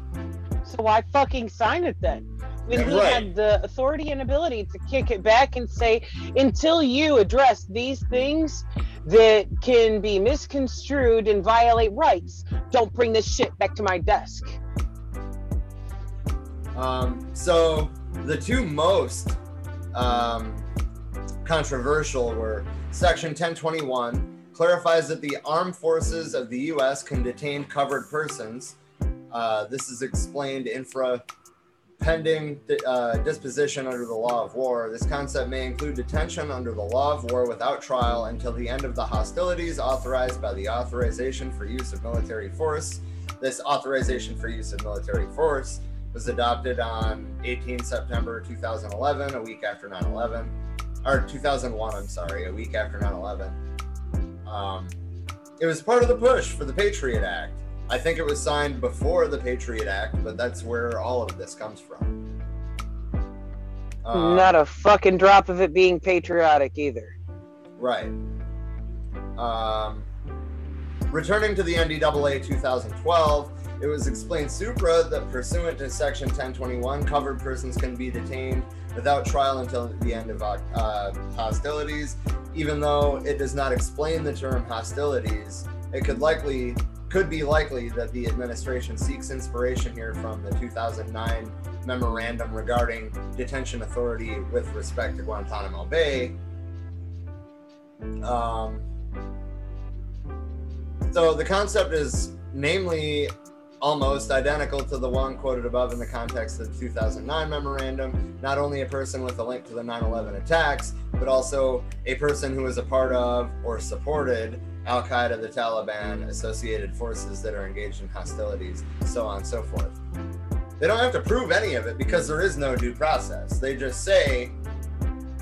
Speaker 5: So why fucking sign it then? When
Speaker 1: Yeah,
Speaker 5: he
Speaker 1: right.
Speaker 5: had the authority and ability to kick it back and say, until you address these things that can be misconstrued and violate rights, don't bring this shit back to my desk.
Speaker 1: Um, so the two most um, controversial were Section 1021 clarifies that the armed forces of the U.S. can detain covered persons. Uh, this is explained infra pending uh, disposition under the law of war. This concept may include detention under the law of war without trial until the end of the hostilities authorized by the authorization for use of military force. This authorization for use of military force was adopted on 18 September 2011, a week after 9 11, or 2001, I'm sorry, a week after 9 11. Um, it was part of the push for the Patriot Act. I think it was signed before the Patriot Act, but that's where all of this comes from. Um,
Speaker 5: Not a fucking drop of it being patriotic either.
Speaker 1: Right. Um, returning to the NDAA 2012, it was explained supra that pursuant to Section 1021, covered persons can be detained without trial until the end of uh, hostilities. Even though it does not explain the term hostilities, it could likely could be likely that the administration seeks inspiration here from the 2009 memorandum regarding detention authority with respect to Guantanamo Bay, um, so the concept is namely almost identical to the one quoted above in the context of the 2009 memorandum. Not only a person with a link to the 9 11 attacks, but also a person who is a part of or supported Al Qaeda, the Taliban, associated forces that are engaged in hostilities, so on and so forth. They don't have to prove any of it because there is no due process. They just say,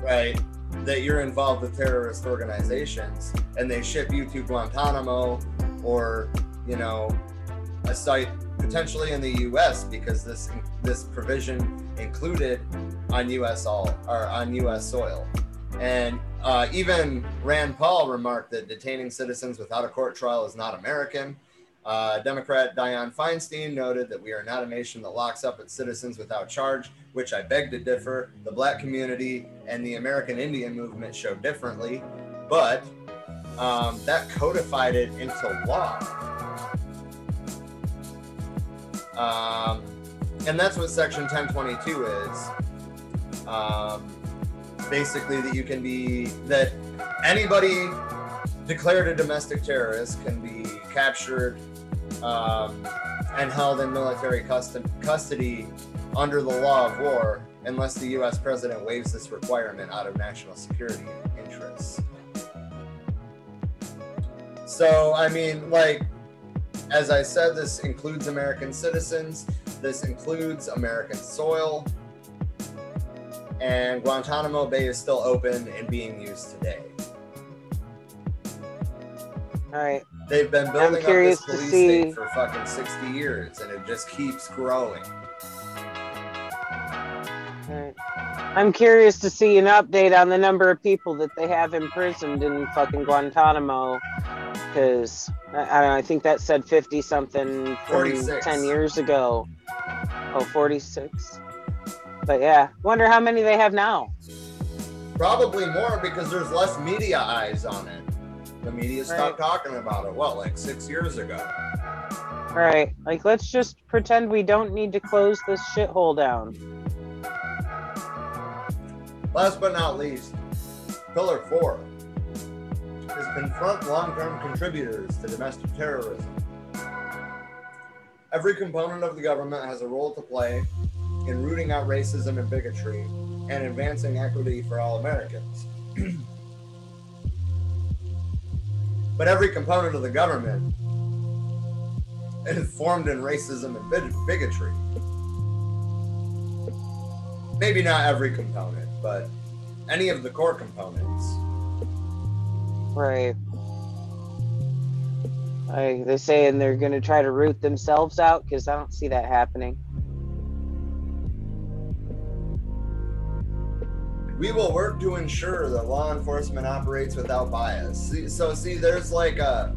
Speaker 1: right, that you're involved with terrorist organizations and they ship you to Guantanamo or, you know, a site potentially in the US because this this provision included on US all or on US soil. And uh, even Rand Paul remarked that detaining citizens without a court trial is not American. Uh, Democrat Dianne Feinstein noted that we are not a nation that locks up its citizens without charge, which I beg to differ. The black community and the American Indian movement show differently, but um, that codified it into law. Um, and that's what Section 1022 is. Um, basically, that you can be, that anybody declared a domestic terrorist can be captured um, and held in military custom- custody under the law of war unless the US president waives this requirement out of national security interests. So, I mean, like, as I said, this includes American citizens, this includes American soil, and Guantanamo Bay is still open and being used today.
Speaker 5: All right.
Speaker 1: They've been building up this police
Speaker 5: see-
Speaker 1: state for fucking 60 years, and it just keeps growing.
Speaker 5: All right. I'm curious to see an update on the number of people that they have imprisoned in fucking Guantanamo. Because I, I know, I think that said 50 something from 10 years ago. Oh, 46. But yeah, wonder how many they have now.
Speaker 1: Probably more because there's less media eyes on it. The media stopped talking about it. Well, like six years ago.
Speaker 5: All right, like let's just pretend we don't need to close this shithole down.
Speaker 1: Last but not least, Pillar four is confront long-term contributors to domestic terrorism. Every component of the government has a role to play in rooting out racism and bigotry and advancing equity for all Americans. [clears throat] but every component of the government is formed in racism and big- bigotry. Maybe not every component, but any of the core components.
Speaker 5: Right. They're saying they're going to try to root themselves out because I don't see that happening.
Speaker 1: We will work to ensure that law enforcement operates without bias. See, so, see, there's like a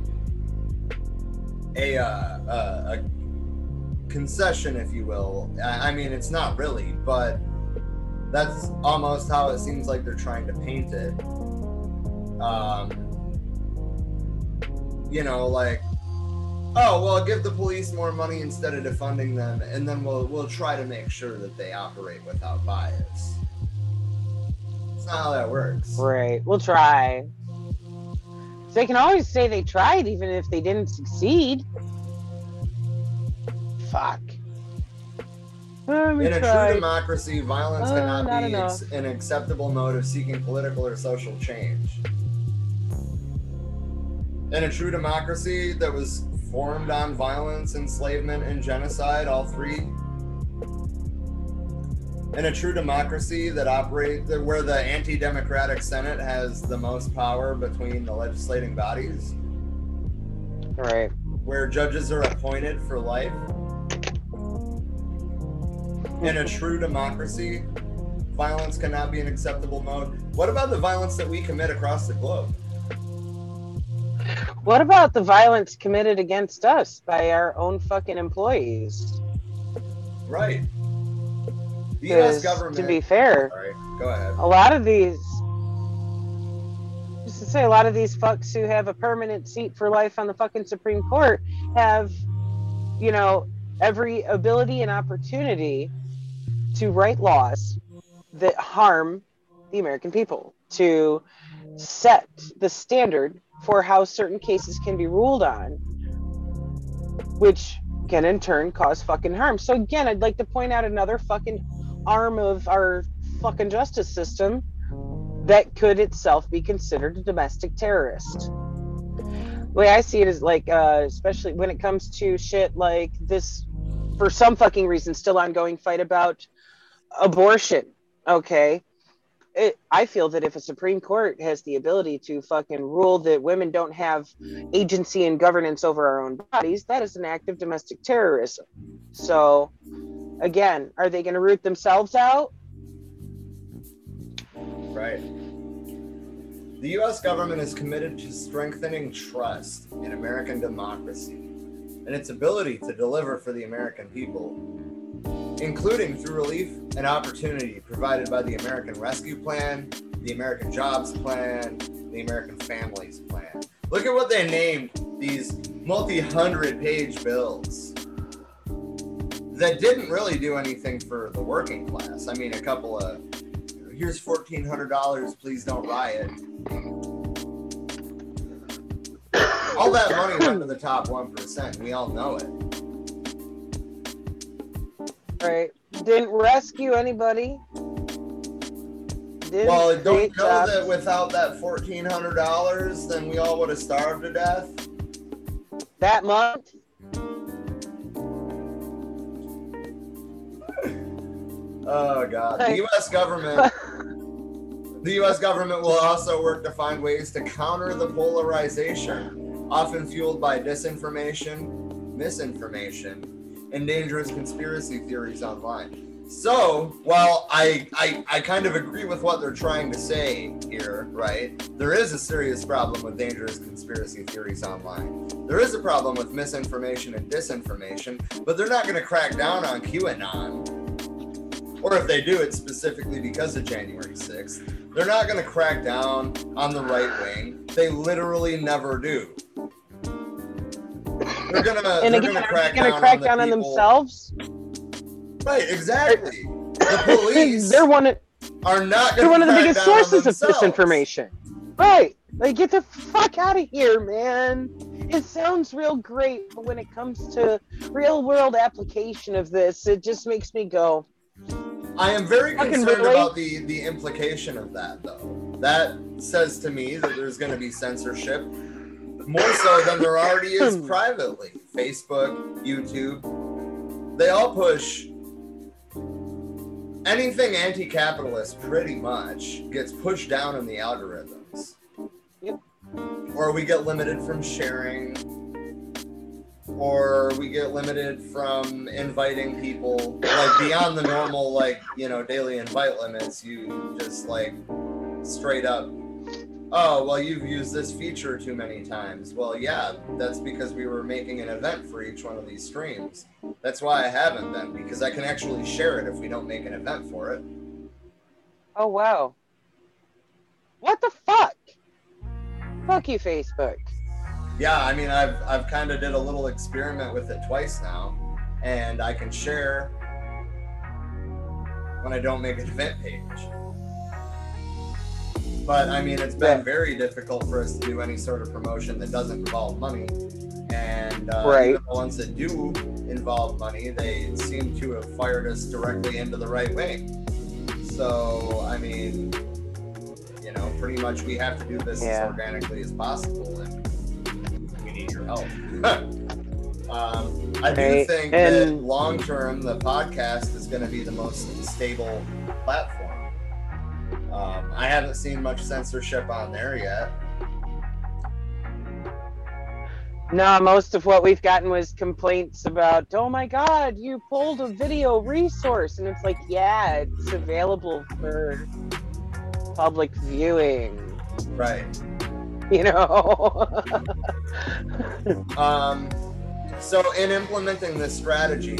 Speaker 1: a, uh, a a concession, if you will. I, I mean, it's not really, but that's almost how it seems like they're trying to paint it. Um, you know, like, oh well, give the police more money instead of defunding them, and then we'll we'll try to make sure that they operate without bias. It's not how that works.
Speaker 5: Right. We'll try. They can always say they tried even if they didn't succeed. Fuck. Oh,
Speaker 1: In a
Speaker 5: tried.
Speaker 1: true democracy, violence
Speaker 5: Oh,
Speaker 1: cannot
Speaker 5: not
Speaker 1: be ex- an acceptable mode of seeking political or social change. In a true democracy that was formed on violence, enslavement, and genocide, all three. In a true democracy that operate that where the anti-democratic Senate has the most power between the legislating bodies,
Speaker 5: Right.
Speaker 1: where judges are appointed for life. In a true democracy, violence cannot be an acceptable mode. What about the violence that we commit across the globe?
Speaker 5: What about the violence committed against us by our own fucking employees?
Speaker 1: Right. The U.S.
Speaker 5: 'Cause
Speaker 1: government.
Speaker 5: To be fair,
Speaker 1: Sorry, go ahead.
Speaker 5: a lot of these just to say a lot of these fucks who have a permanent seat for life on the fucking supreme court have you know every ability and opportunity to write laws that harm the american people to set the standard for how certain cases can be ruled on which can in turn cause fucking harm so again i'd like to point out another fucking arm of our fucking justice system that could itself be considered a domestic terrorist. The way I see it is like, uh, especially when it comes to shit like this, for some fucking reason, still ongoing fight about abortion. Okay. It, I feel that if a Supreme Court has the ability to fucking rule that women don't have agency and governance over our own bodies, that is an act of domestic terrorism. So, again, are they going to root themselves out?
Speaker 1: Right. The U.S. government is committed to strengthening trust in American democracy and its ability to deliver for the American people, including through relief and opportunity provided by the American Rescue Plan, the American Jobs Plan, the American Families Plan. Look at what they named these multi hundred page bills that didn't really do anything for the working class. I mean, a couple of here's fourteen hundred dollars. Please don't riot. All that money went to the top one percent. We all know it.
Speaker 5: Right? Didn't rescue anybody. Didn't
Speaker 1: Well, don't know
Speaker 5: jobs.
Speaker 1: that without that fourteen hundred dollars, then we all would have starved to death.
Speaker 5: that month. [laughs]
Speaker 1: Oh God, the U.S. government. [laughs] The U.S. government will also work to find ways to counter the polarization, often fueled by disinformation, misinformation, and dangerous conspiracy theories online. So, while I, I I kind of agree with what they're trying to say here, right? There is a serious problem with dangerous conspiracy theories online. There is a problem with misinformation and disinformation, but they're not going to crack down on QAnon or if they do it specifically because of January 6th, they're not going to crack down on the right wing. They literally never do. They're gonna,
Speaker 5: And
Speaker 1: they're
Speaker 5: again,
Speaker 1: gonna crack
Speaker 5: going
Speaker 1: down
Speaker 5: to crack
Speaker 1: on,
Speaker 5: down on
Speaker 1: people-
Speaker 5: themselves?
Speaker 1: Right, exactly. The [laughs] police
Speaker 5: they're one of
Speaker 1: are not.
Speaker 5: they're
Speaker 1: gonna
Speaker 5: one of the biggest sources of
Speaker 1: themselves.
Speaker 5: disinformation. Right. Like get the fuck out of here, man. It sounds real great, but when it comes to real world application of this, it just makes me go,
Speaker 1: I am very concerned
Speaker 5: really?
Speaker 1: about the the implication of that, though. That says to me that there's going to be censorship more so than there already is [laughs] privately. Facebook, YouTube, they all push anything anti-capitalist. Pretty much gets pushed down in the algorithms.
Speaker 5: Yep.
Speaker 1: Or we get limited from sharing. Or we get limited from inviting people like beyond the normal, like, you know, daily invite limits. You just like straight up, oh, well, you've used this feature too many times. Well, yeah, that's because we were making an event for each one of these streams. That's why I haven't been, because I can actually share it if we don't make an event for it.
Speaker 5: oh wow. What the fuck? Fuck you, Facebook.
Speaker 1: Yeah, I mean, I've I've kind of did a little experiment with it twice now, and I can share when I don't make an event page. But I mean, it's been
Speaker 5: Yeah.
Speaker 1: very difficult for us to do any sort of promotion that doesn't involve money, and uh,
Speaker 5: Right.
Speaker 1: the ones that do involve money, they seem to have fired us directly into the right wing. So I mean, you know, pretty much we have to do this
Speaker 5: Yeah.
Speaker 1: as organically as possible, and we need your help. [laughs] um, I do
Speaker 5: Right,
Speaker 1: think that long term, the podcast is going to be the most stable platform. Um, I haven't seen much censorship on there yet.
Speaker 5: No, most of what we've gotten was complaints about, oh my god, you pulled a video resource. And it's like, yeah, it's available for public viewing,
Speaker 1: Right.
Speaker 5: you know? [laughs]
Speaker 1: Um, so, in implementing this strategy,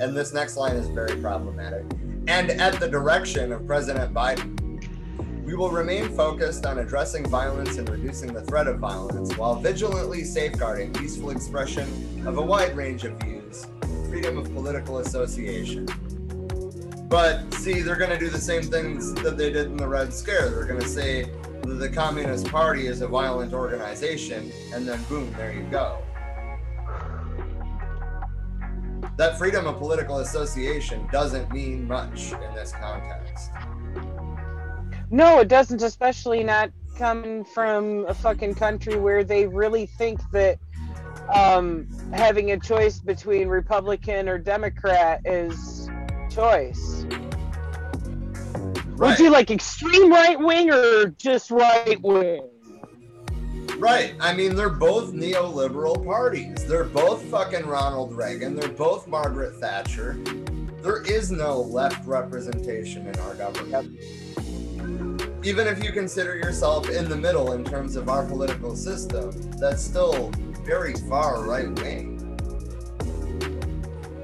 Speaker 1: and this next line is very problematic, and at the direction of President Biden, we will remain focused on addressing violence and reducing the threat of violence while vigilantly safeguarding peaceful expression of a wide range of views, freedom of political association. But see, they're going to do the same things that they did in the Red Scare. They're going to say that the Communist Party is a violent organization, and then boom, there you go. That freedom of political association doesn't mean much in this context.
Speaker 5: No, it doesn't, especially not coming from a fucking country where they really think that um, having a choice between Republican or Democrat is choice. Would you like extreme right wing or just right wing?
Speaker 1: Right. I mean, they're both neoliberal parties. They're both fucking Ronald Reagan. They're both Margaret Thatcher. There is no left representation in our government. Even if you consider yourself in the middle in terms of our political system, that's still very far right wing.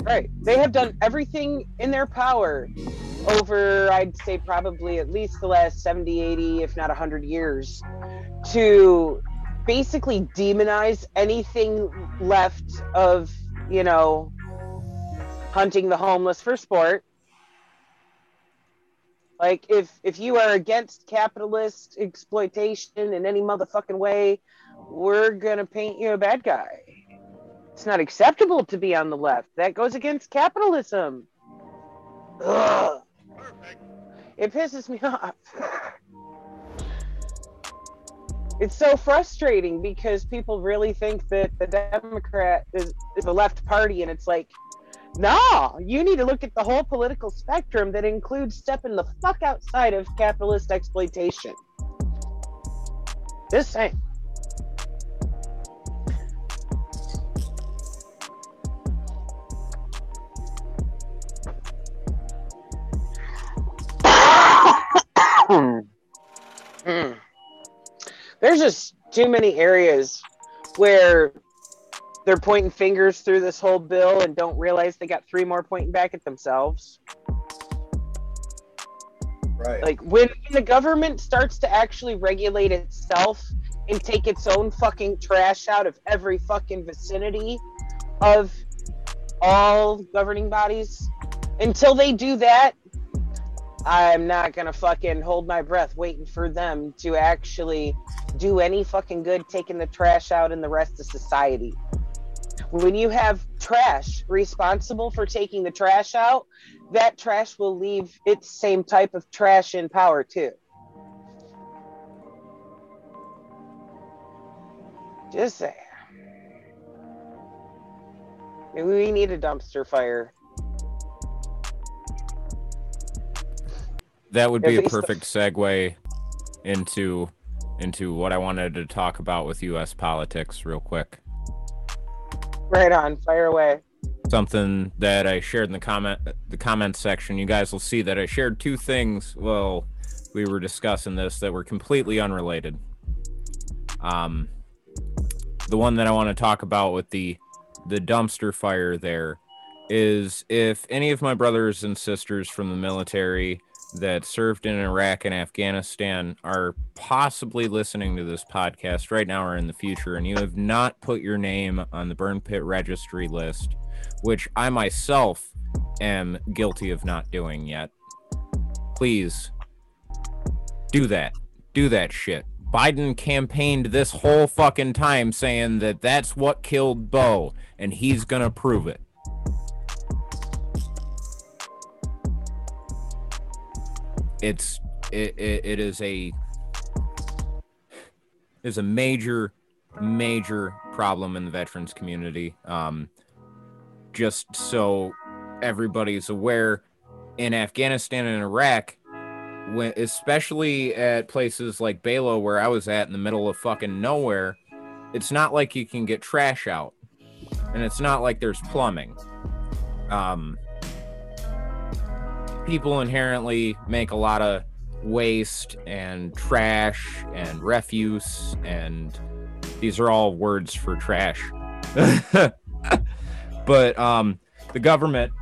Speaker 5: Right. They have done everything in their power over, I'd say, probably at least the last 70, 80, if not 100 years to basically demonize anything left of, you know, hunting the homeless for sport. Like if if you are against capitalist exploitation in any motherfucking way, we're gonna paint you a bad guy. It's not acceptable to be on the left. That goes against capitalism. Ugh. It pisses me [laughs] off. It's so frustrating because people really think that the Democrat is, is the left party, and it's like, no, you need to look at the whole political spectrum that includes stepping the fuck outside of capitalist exploitation. Just saying. [coughs] Mm. There's just too many areas where they're pointing fingers through this whole bill and don't realize they got three more pointing back at themselves.
Speaker 1: Right.
Speaker 5: Like when the government starts to actually regulate itself and take its own fucking trash out of every fucking vicinity of all governing bodies, until they do that, I'm not gonna fucking hold my breath waiting for them to actually do any fucking good taking the trash out in the rest of society. When you have trash responsible for taking the trash out, that trash will leave its same type of trash in power too. Just saying. Maybe we need a dumpster fire.
Speaker 2: That would be a perfect segue into into what I wanted to talk about with US politics real quick.
Speaker 5: Right on, fire away.
Speaker 2: something that I shared in the comment the comment section. You guys will see that I shared two things. Well, we were discussing this that were completely unrelated. Um, the one that I want to talk about with the the dumpster fire there is if any of my brothers and sisters from the military that served in Iraq and Afghanistan are possibly listening to this podcast right now or in the future, and you have not put your name on the burn pit registry list, which I myself am guilty of not doing yet, please do that. Do that shit. Biden campaigned this whole fucking time saying that that's what killed Bo, and he's gonna prove it. It's it, it, it is a is a major major problem in the veterans community. Um, just so everybody's aware, in Afghanistan and Iraq, when especially at places like Balad, where I was at in the middle of fucking nowhere, it's not like you can get trash out, and it's not like there's plumbing. Um, people inherently make a lot of waste and trash and refuse, and these are all words for trash. [laughs] but um, the government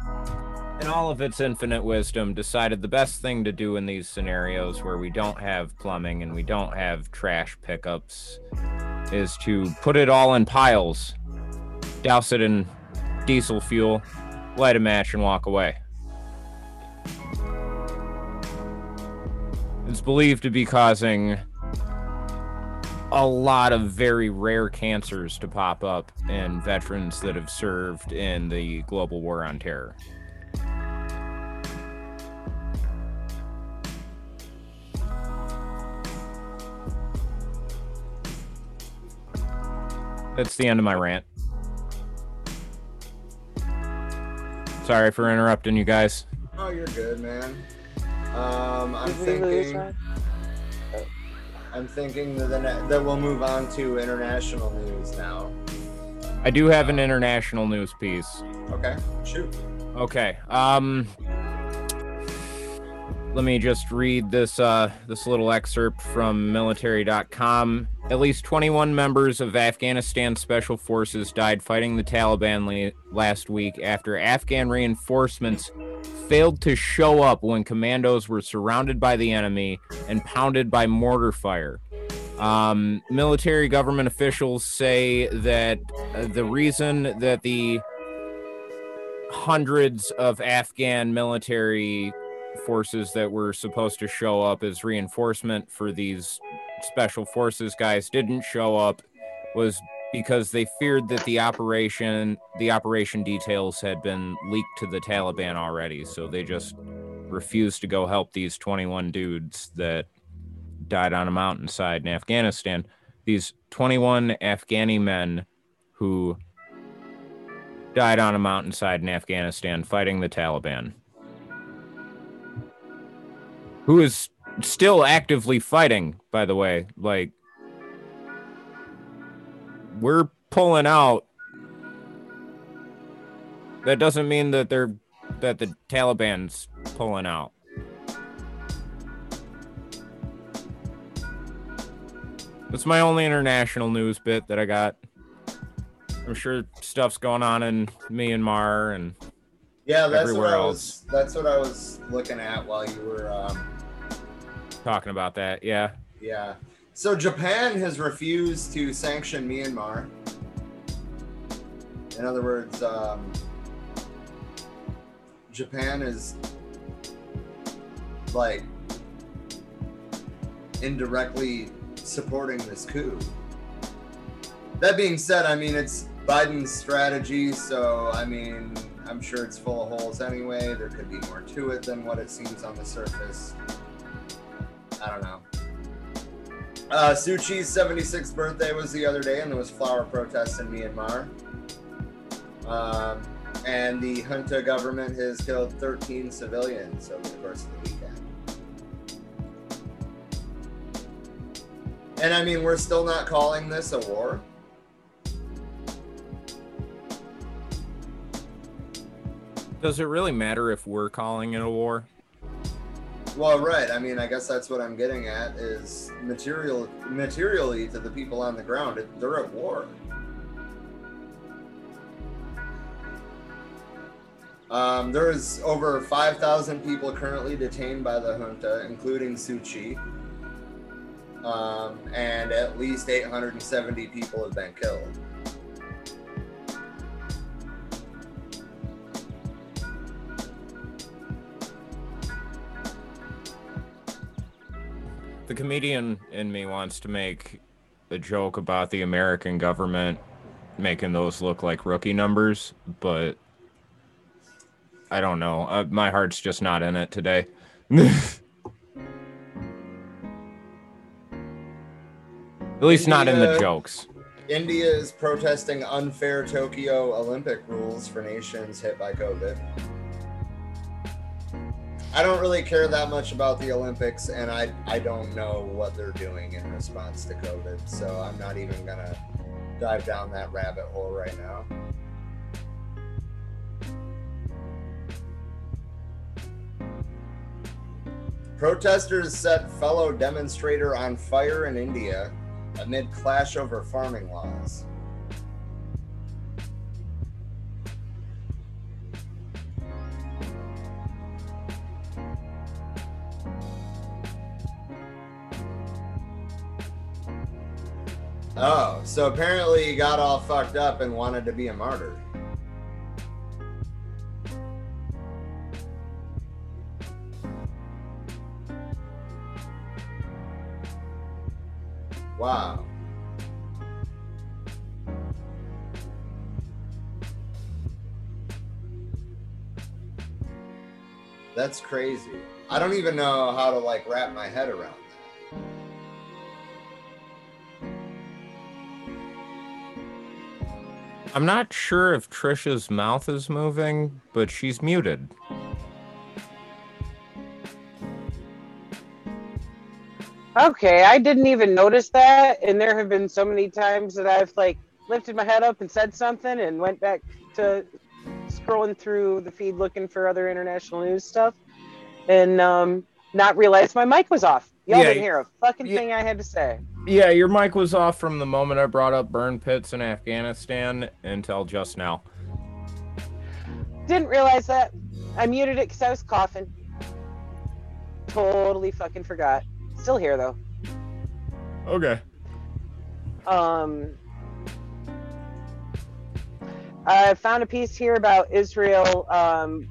Speaker 2: in all of its infinite wisdom, decided the best thing to do in these scenarios where we don't have plumbing and we don't have trash pickups is to put it all in piles, douse it in diesel fuel, light a match, and walk away. It's believed to be causing a lot of very rare cancers to pop up in veterans that have served in the global war on terror. That's the end of my rant. Sorry for interrupting you guys.
Speaker 1: Oh, you're good, man. Um, I'm
Speaker 5: Did we lose
Speaker 1: thinking. I'm thinking that the that we'll move on to international news now.
Speaker 2: I do have an international news piece.
Speaker 1: Okay, shoot.
Speaker 2: Okay. Um let me just read this uh this little excerpt from military.com. At least 21 members of Afghanistan special forces died fighting the Taliban la- last week after Afghan reinforcements failed to show up when commandos were surrounded by the enemy and pounded by mortar fire. Um, military government officials say that uh, the reason that the hundreds of Afghan military forces that were supposed to show up as reinforcement for these special forces guys didn't show up was because they feared that the operation the operation details had been leaked to the Taliban already so they just refused to go help these 21 dudes that died on a mountainside in Afghanistan these 21 Afghani men who died on a mountainside in Afghanistan fighting the Taliban. Who is still actively fighting, by the way. Like, we're pulling out. That doesn't mean that they're that the Taliban's pulling out. That's my only international news bit that I got. I'm sure stuff's going on in Myanmar and
Speaker 1: Yeah, that's what I was. That's what I was looking at while you were um,
Speaker 2: talking about that. Yeah.
Speaker 1: Yeah. So Japan has refused to sanction Myanmar. In other words, um, Japan is like indirectly supporting this coup. That being said, I mean, it's Biden's strategy, so I mean, I'm sure it's full of holes anyway. There could be more to it than what it seems on the surface. I don't know. Uh, Suu Kyi's 76th birthday was the other day, and there was flower protests in Myanmar. Um, and the junta government has killed 13 civilians over the course of the weekend. And I mean, we're still not calling this a war.
Speaker 2: Does it really matter if we're calling it a war?
Speaker 1: Well, right. I mean, I guess that's what I'm getting at is material, materially to the people on the ground, it, they're at war. Um, there is over 5,000 people currently detained by the junta, including Suu Kyi, Um, and at least 870 people have been killed.
Speaker 2: The comedian in me wants to make a joke about the American government making those look like rookie numbers, but I don't know. Uh, my heart's just not in it today. [laughs] At least not in the jokes.
Speaker 1: India is protesting unfair Tokyo Olympic rules for nations hit by COVID. I don't really care that much about the Olympics, and I, I don't know what they're doing in response to COVID, so I'm not even gonna dive down that rabbit hole right now. Protesters set fellow demonstrator on fire in India amid clash over farming laws. Oh, so apparently he got all fucked up and wanted to be a martyr. Wow. That's crazy. I don't even know how to like wrap my head around
Speaker 2: I'm not sure if Trisha's mouth is moving, but she's muted.
Speaker 5: Okay, I didn't even notice that, and there have been so many times that I've like lifted my head up and said something and went back to scrolling through the feed looking for other international news stuff, and um, not realized my mic was off. Y'all
Speaker 2: Yeah,
Speaker 5: didn't hear a fucking
Speaker 2: yeah.
Speaker 5: thing I had to say.
Speaker 2: Yeah, your mic was off from the moment I brought up burn pits in Afghanistan until just now.
Speaker 5: Didn't realize that. I muted it because I was coughing. Totally fucking forgot. Still here though.
Speaker 2: Okay.
Speaker 5: Um, I found a piece here about Israel. Um,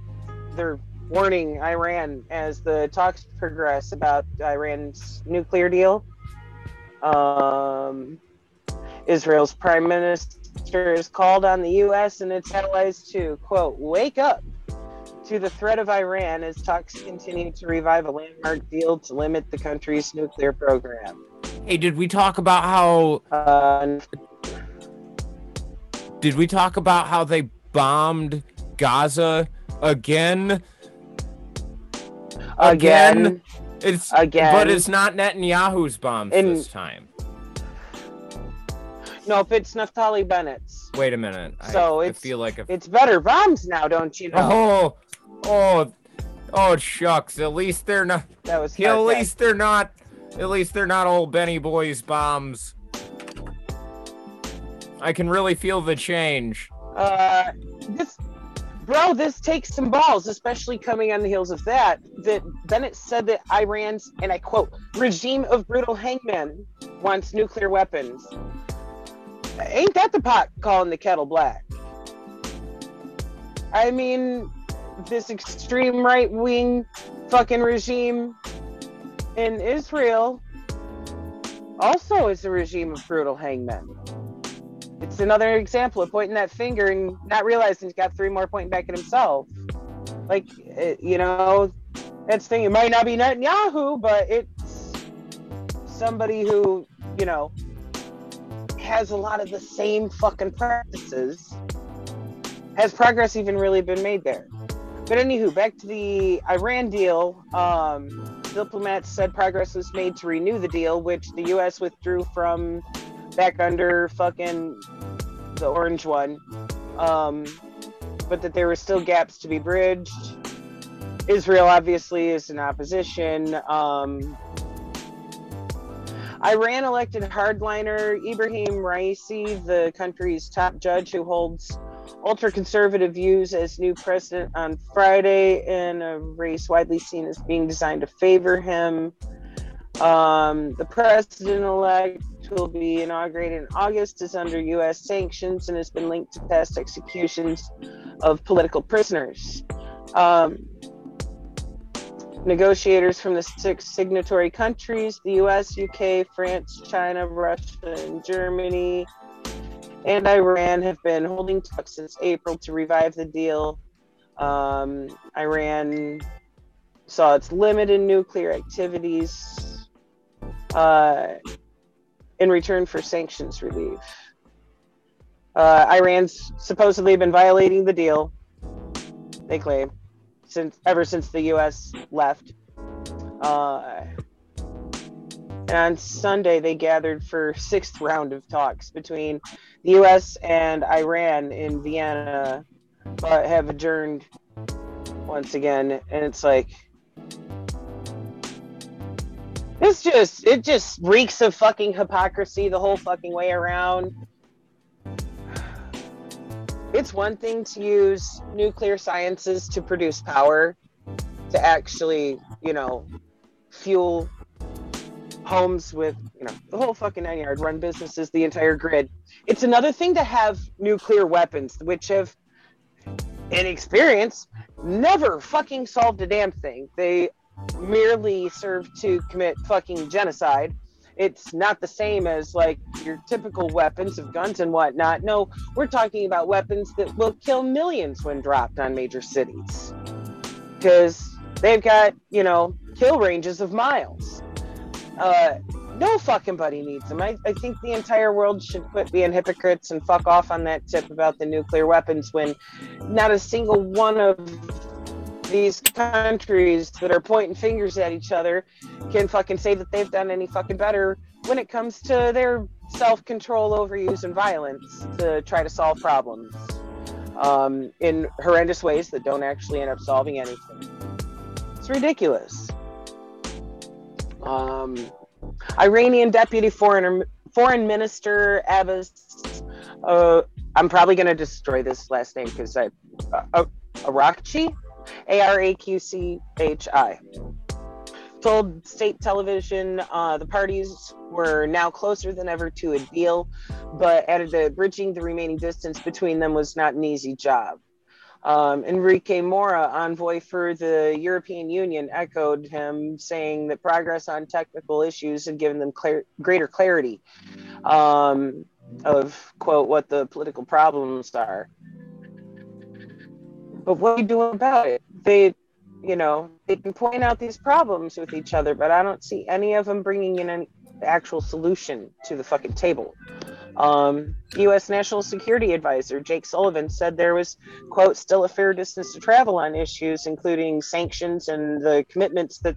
Speaker 5: they're warning Iran as the talks progress about Iran's nuclear deal. Um, Israel's prime minister has called on the U.S. and its allies to, quote, wake up to the threat of Iran as talks continue to revive a landmark deal to limit the country's nuclear program.
Speaker 2: Hey, did we talk about how
Speaker 5: Uh,
Speaker 2: did we talk about how they bombed Gaza again?
Speaker 5: again,
Speaker 2: It's
Speaker 5: Again.
Speaker 2: but it's not Netanyahu's bombs
Speaker 5: In-
Speaker 2: this time.
Speaker 5: nope, it's Naftali Bennett's.
Speaker 2: Wait a minute.
Speaker 5: So
Speaker 2: I,
Speaker 5: it's-
Speaker 2: feel like if
Speaker 5: It's better bombs now, don't you know?
Speaker 2: oh oh oh shucks. At least they're not.
Speaker 5: that was
Speaker 2: at least they're not. At least they're not old Benny Boys bombs. I can really feel the change.
Speaker 5: Uh, this bro, this takes some balls, especially coming on the heels of that. That Bennett said that Iran's, and I quote, regime of brutal hangmen wants nuclear weapons. Ain't that the pot calling the kettle black? I mean, this extreme right wing fucking regime in Israel also is a regime of brutal hangmen. It's another example of pointing that finger and not realizing he's got three more pointing back at himself. Like, it, you know, that's thing. It might not be Netanyahu, but it's somebody who, you know, has a lot of the same fucking practices. Has progress even really been made there? But anywho, back to the Iran deal. Um, diplomats said progress was made to renew the deal, which the U.S. withdrew from back under fucking the orange one. Um, but that there were still gaps to be bridged. Israel obviously is in opposition. Um, Iran elected hardliner Ibrahim Raisi, the country's top judge who holds ultra conservative views, as new president on Friday in a race widely seen as being designed to favor him. Um, the president elect will be inaugurated in August is under U.S. sanctions and has been linked to past executions of political prisoners. Um, negotiators from the six signatory countries the US, UK, France, China, Russia, and Germany and Iran have been holding talks since April to revive the deal. Um, Iran saw its limited nuclear activities uh, in return for sanctions relief. Uh, Iran's supposedly been violating the deal, they claim, since ever since the U.S. left. Uh, and on Sunday, they gathered for sixth round of talks between the U.S. and Iran in Vienna, but have adjourned once again. And it's like, it's just, it just reeks of fucking hypocrisy the whole fucking way around. It's one thing to use nuclear sciences to produce power, to actually, you know, fuel homes with you know the whole fucking nine yard run businesses the entire grid it's another thing to have nuclear weapons which have in experience never fucking solved a damn thing they merely serve to commit fucking genocide. It's not the same as like your typical weapons of guns and whatnot. No we're talking about weapons that will kill millions when dropped on major cities. Because they've got you know kill ranges of miles. Uh, no fucking buddy needs them. I, I think the entire world should quit being hypocrites and fuck off on that tip about the nuclear weapons when not a single one of these countries that are pointing fingers at each other can fucking say that they've done any fucking better when it comes to their self control over and violence to try to solve problems um, in horrendous ways that don't actually end up solving anything. It's ridiculous. Um, Iranian Deputy Foreign Foreign Minister Abbas. Uh, I'm probably going to destroy this last name because I uh, uh, Arakchi, A R A Q C H I. Told state television uh, the parties were now closer than ever to a deal, but added that bridging the remaining distance between them was not an easy job. Um, Enrique Mora, envoy for the European Union, echoed him, saying that progress on technical issues had given them greater clarity um, of, quote, what the political problems are. But what are you doing about it? They, you know, they can point out these problems with each other, but I don't see any of them bringing in an actual solution to the fucking table. Um, U.S. National Security Advisor Jake Sullivan said there was, quote, still a fair distance to travel on issues, including sanctions and the commitments that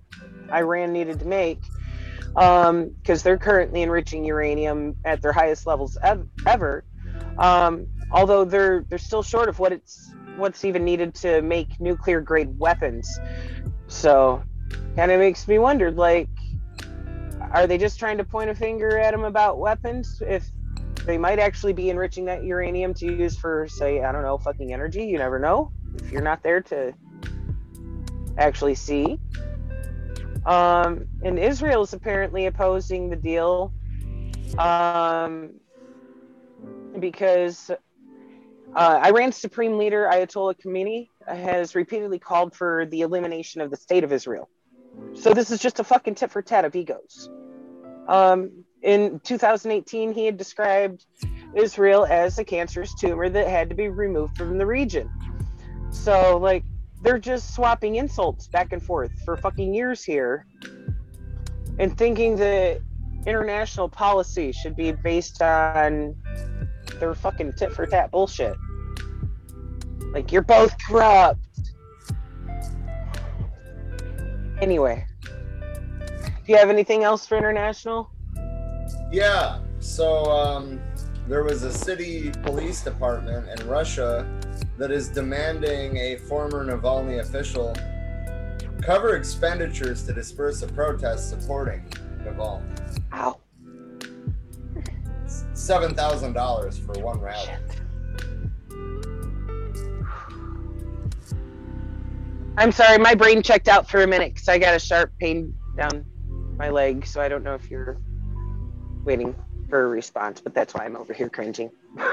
Speaker 5: Iran needed to make, because um, they're currently enriching uranium at their highest levels ev- ever. Um, although they're they're still short of what it's what's even needed to make nuclear grade weapons. So, kind of makes me wonder, like, are they just trying to point a finger at them about weapons? If they might actually be enriching that uranium to use for, say, I don't know, fucking energy. You never know. If you're not there to actually see. Um, and Israel is apparently opposing the deal um, because uh, Iran's supreme leader, Ayatollah Khamenei, has repeatedly called for the elimination of the state of Israel. So this is just a fucking tit for tat of egos. Um, in 2018, he had described Israel as a cancerous tumor that had to be removed from the region. So, like, they're just swapping insults back and forth for fucking years here and thinking that international policy should be based on their fucking tit for tat bullshit. Like, you're both corrupt. Anyway, do you have anything else for international?
Speaker 1: Yeah. So um, there was a city police department in Russia that is demanding a former Navalny official cover expenditures to disperse a protest supporting Navalny.
Speaker 5: Ow.
Speaker 1: Seven thousand dollars for one rally.
Speaker 5: I'm sorry, my brain checked out for a minute because I got a sharp pain down my leg, so I don't know if you're waiting for a response, but that's why I'm over here cringing. [laughs]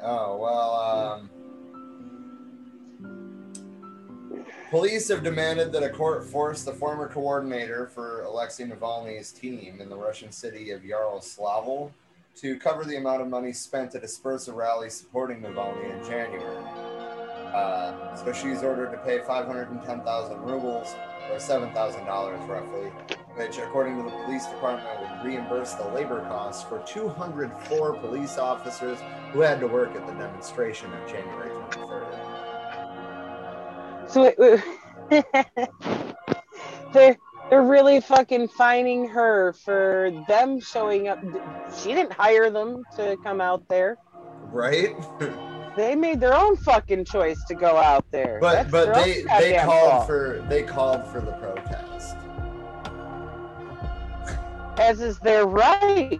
Speaker 1: Oh well. Um, police have demanded that a court force the former coordinator for Alexei Navalny's team in the Russian city of Yaroslavl to cover the amount of money spent to disperse a rally supporting Navalny in January. Uh, so she's ordered to pay 510,000 rubles, or $7,000 roughly, which, according to the police department, would reimburse the labor costs for 204 police officers who had to work at the demonstration on January 23rd.
Speaker 5: So it, [laughs] they're they're really fucking fining her for them showing up. She didn't hire them to come out there.
Speaker 1: Right? [laughs]
Speaker 5: They made their own fucking choice to go out there.
Speaker 1: but
Speaker 5: That's
Speaker 1: but they they called
Speaker 5: fault.
Speaker 1: for they called for the protest.
Speaker 5: as is their right.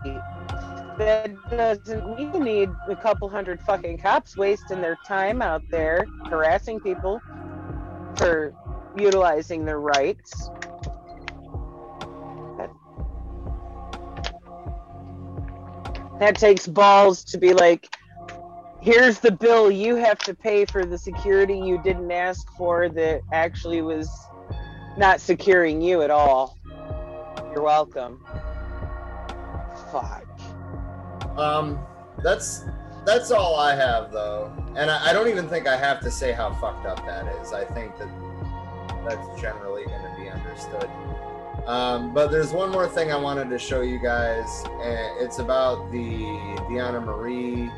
Speaker 5: That doesn't you need a couple hundred fucking cops wasting their time out there harassing people for utilizing their rights. That takes balls to be like, here's the bill you have to pay for the security you didn't ask for that actually was not securing you at all. You're welcome. Fuck.
Speaker 1: Um, that's that's all I have though, and I, I don't even think I have to say how fucked up that is. I think that that's generally going to be understood. Um, but there's one more thing I wanted to show you guys. and It's about the Deanna Marie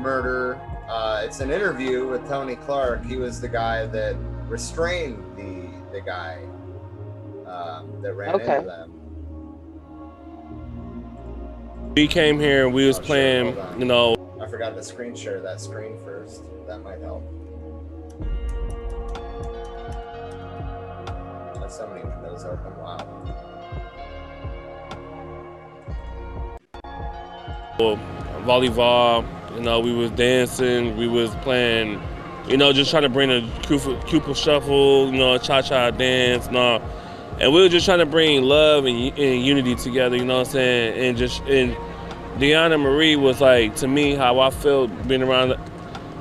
Speaker 1: murder. Uh, it's an interview with Tony Clark. He was the guy that restrained the the guy um, that ran
Speaker 5: Okay.
Speaker 1: into them.
Speaker 6: We came here and we was
Speaker 1: Oh, sure,
Speaker 6: playing,
Speaker 1: hold
Speaker 6: you know,
Speaker 1: I forgot to screen share that screen first. That might help. That's so many windows open. Wow.
Speaker 6: Well, volleyball. You know, we was dancing, we was playing, you know, just trying to bring a Cupid, shuffle, you know, cha cha dance, all. And we were just trying to bring love and, and unity together, you know what I'm saying? And just, and Deanna Marie was like, to me, how I felt being around,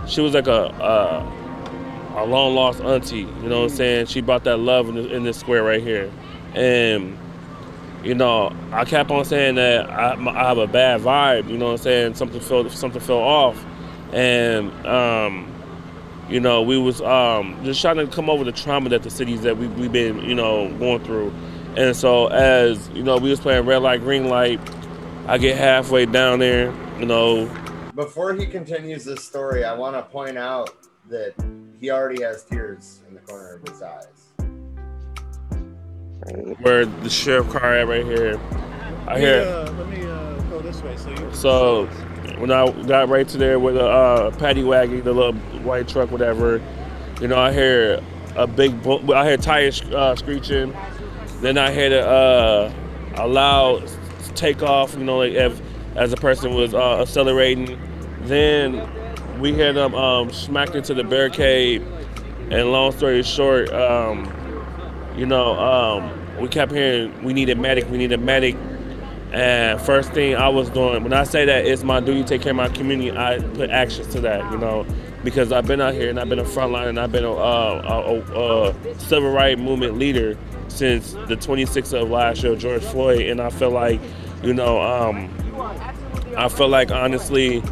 Speaker 6: she was like a, a, a long lost auntie, you know what I'm saying? She brought that love in this square right here. And, you know, I kept on saying that I, I have a bad vibe. You know what I'm saying? Something felt something fell off, and um, you know, we was um, just trying to come over the trauma that the cities that we we been you know going through, and so as you know, we was playing red light, green light. I get halfway down there, you know,
Speaker 1: Before he continues this story, I want to point out that he already has tears in the corner of his eyes.
Speaker 6: Where the sheriff car at right here. I
Speaker 7: Let me,
Speaker 6: hear.
Speaker 7: uh, let me uh, go this way. So you.
Speaker 6: So when I got right to there with a uh, paddy wagon, the little white truck, whatever, you know, I hear a big, bo- I hear tires uh, screeching. Then I hear a, uh, a loud takeoff, you know, like if, as the person was uh, accelerating. Then we hear them um, smack into the barricade. And long story short, um, you know, um, we kept hearing we need a medic, we need a medic. And first thing I was doing, when I say that it's my duty to take care of my community, I put actions to that, you know, because I've been out here and I've been a frontline and I've been a, a, a, a civil rights movement leader since the 26th of last year, George Floyd, and I feel like, you know, um, I feel like honestly,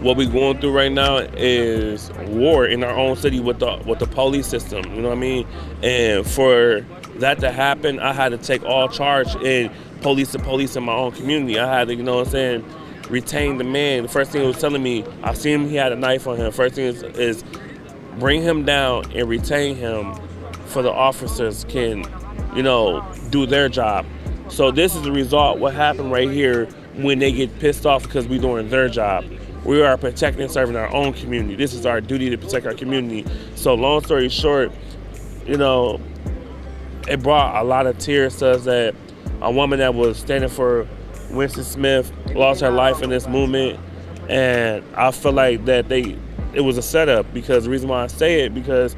Speaker 6: what we're going through right now is war in our own city with the with the police system. You know what I mean? And for that to happen, I had to take all charge in police to police in my own community. I had to, you know what I'm saying, retain the man. The first thing he was telling me, I seen him, he had a knife on him. First thing is, is bring him down and retain him for the officers can, you know, do their job. So this is the result, what happened right here when they get pissed off because we're doing their job. We are protecting and serving our own community. This is our duty to protect our community. So long story short, you know, it brought a lot of tears to us that a woman that was standing for Winston Smith lost her life in this movement. And I feel like that they it was a setup because the reason why I say it because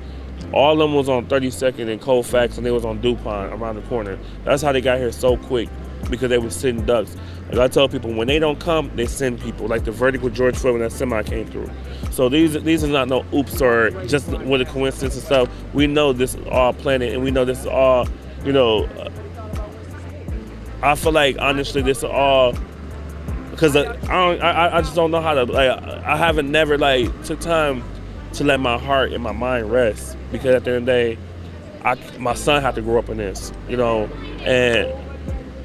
Speaker 6: all of them was on 32nd and Colfax and they was on DuPont around the corner. That's how they got here so quick because they were sitting ducks. Like I tell people, when they don't come, they send people. Like the verdict with George Floyd when that semi came through. So these these are not no oops or just with a coincidence and stuff. We know this is all planned and we know this is all, you know. I feel like honestly, this is all because I, I, I I just don't know how to like. I haven't never like took time to let my heart and my mind rest because at the end of the day, I my son had to grow up in this, you know, and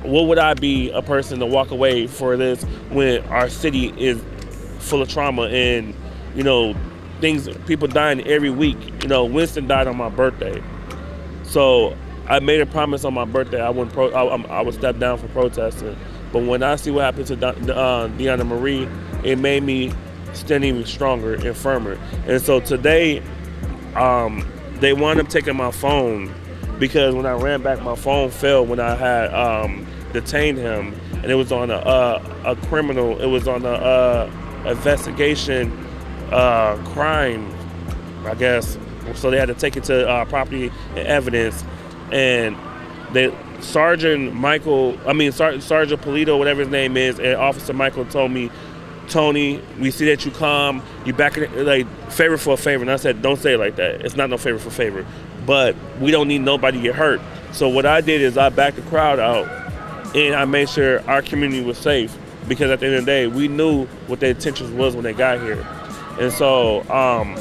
Speaker 6: what would I be a person to walk away for this when our city is full of trauma and you know things people dying every week? You know winston died on my birthday. So i made a promise on my birthday. I wouldn't pro i, I would step down for protesting. But when i see what happened to uh, deanna marie it made me stand even stronger and firmer. And so today um, they wound up taking my phone because when i ran back my phone fell when i had um, detained him. And it was on a, uh, a criminal it was on a uh, investigation uh, crime, I guess. So they had to take it to uh, property and evidence, and they Sergeant Michael, I mean Sar- Sergeant Polito, whatever his name is, and Officer Michael told me, Tony, we see that you come, you back it like favor for a favor, and I said, don't say it like that. It's not no favor for favor, but we don't need nobody to get hurt. So what I did is I backed the crowd out, and I made sure our community was safe because at the end of the day, we knew what their intentions was when they got here. And so, um,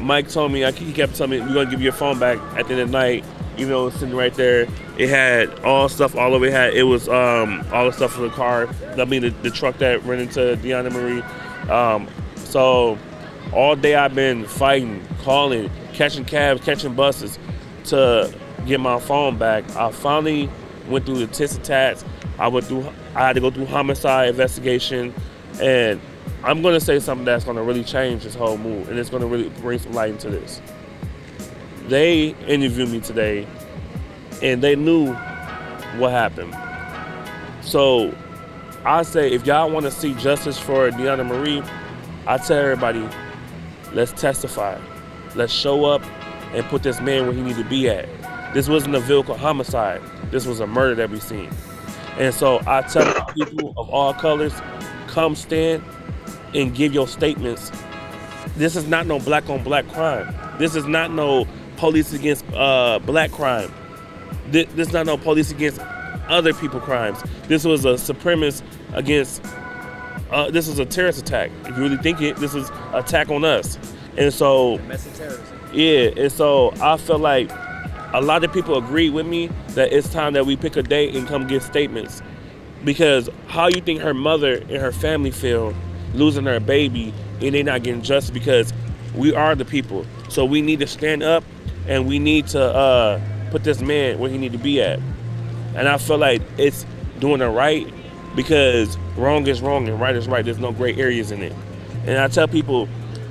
Speaker 6: Mike told me, he kept telling me, we're going to give you your phone back at the end of the night, even though it was sitting right there. It had all stuff all over it. Had, it was um, all the stuff for the car, I mean, the, the truck that ran into Deanna Marie. Um, so, all day I've been fighting, calling, catching cabs, catching buses to get my phone back. I finally went through the tits and tats. I went through. I had to go through homicide investigation, and I'm to say something that's to really change this whole mood, and it's to really bring some light into this. They interviewed me today, and they knew what happened. So I say, if y'all want to see justice for Deanna Marie, I tell everybody, let's testify. Let's show up and put this man where he need to be at. This wasn't a vehicle homicide. This was a murder that we seen. And so I tell people of all colors, come stand and give your statements. This is not no black on black crime. This is not no police against uh, black crime. This, this is not no police against other people crimes. This was a supremacist against. Uh, this was a terrorist attack. If you really think it, this was attack on us. And so, yeah. And so I feel like a lot of people agree with me that it's time that we pick a date and come give statements. Because how you think her mother and her family feel losing their baby and they not getting justice because we are the people. So we need to stand up and we need to uh, put this man where he need to be at. And I feel like it's doing the right because wrong is wrong and right is right. There's no gray areas in it. And I tell people,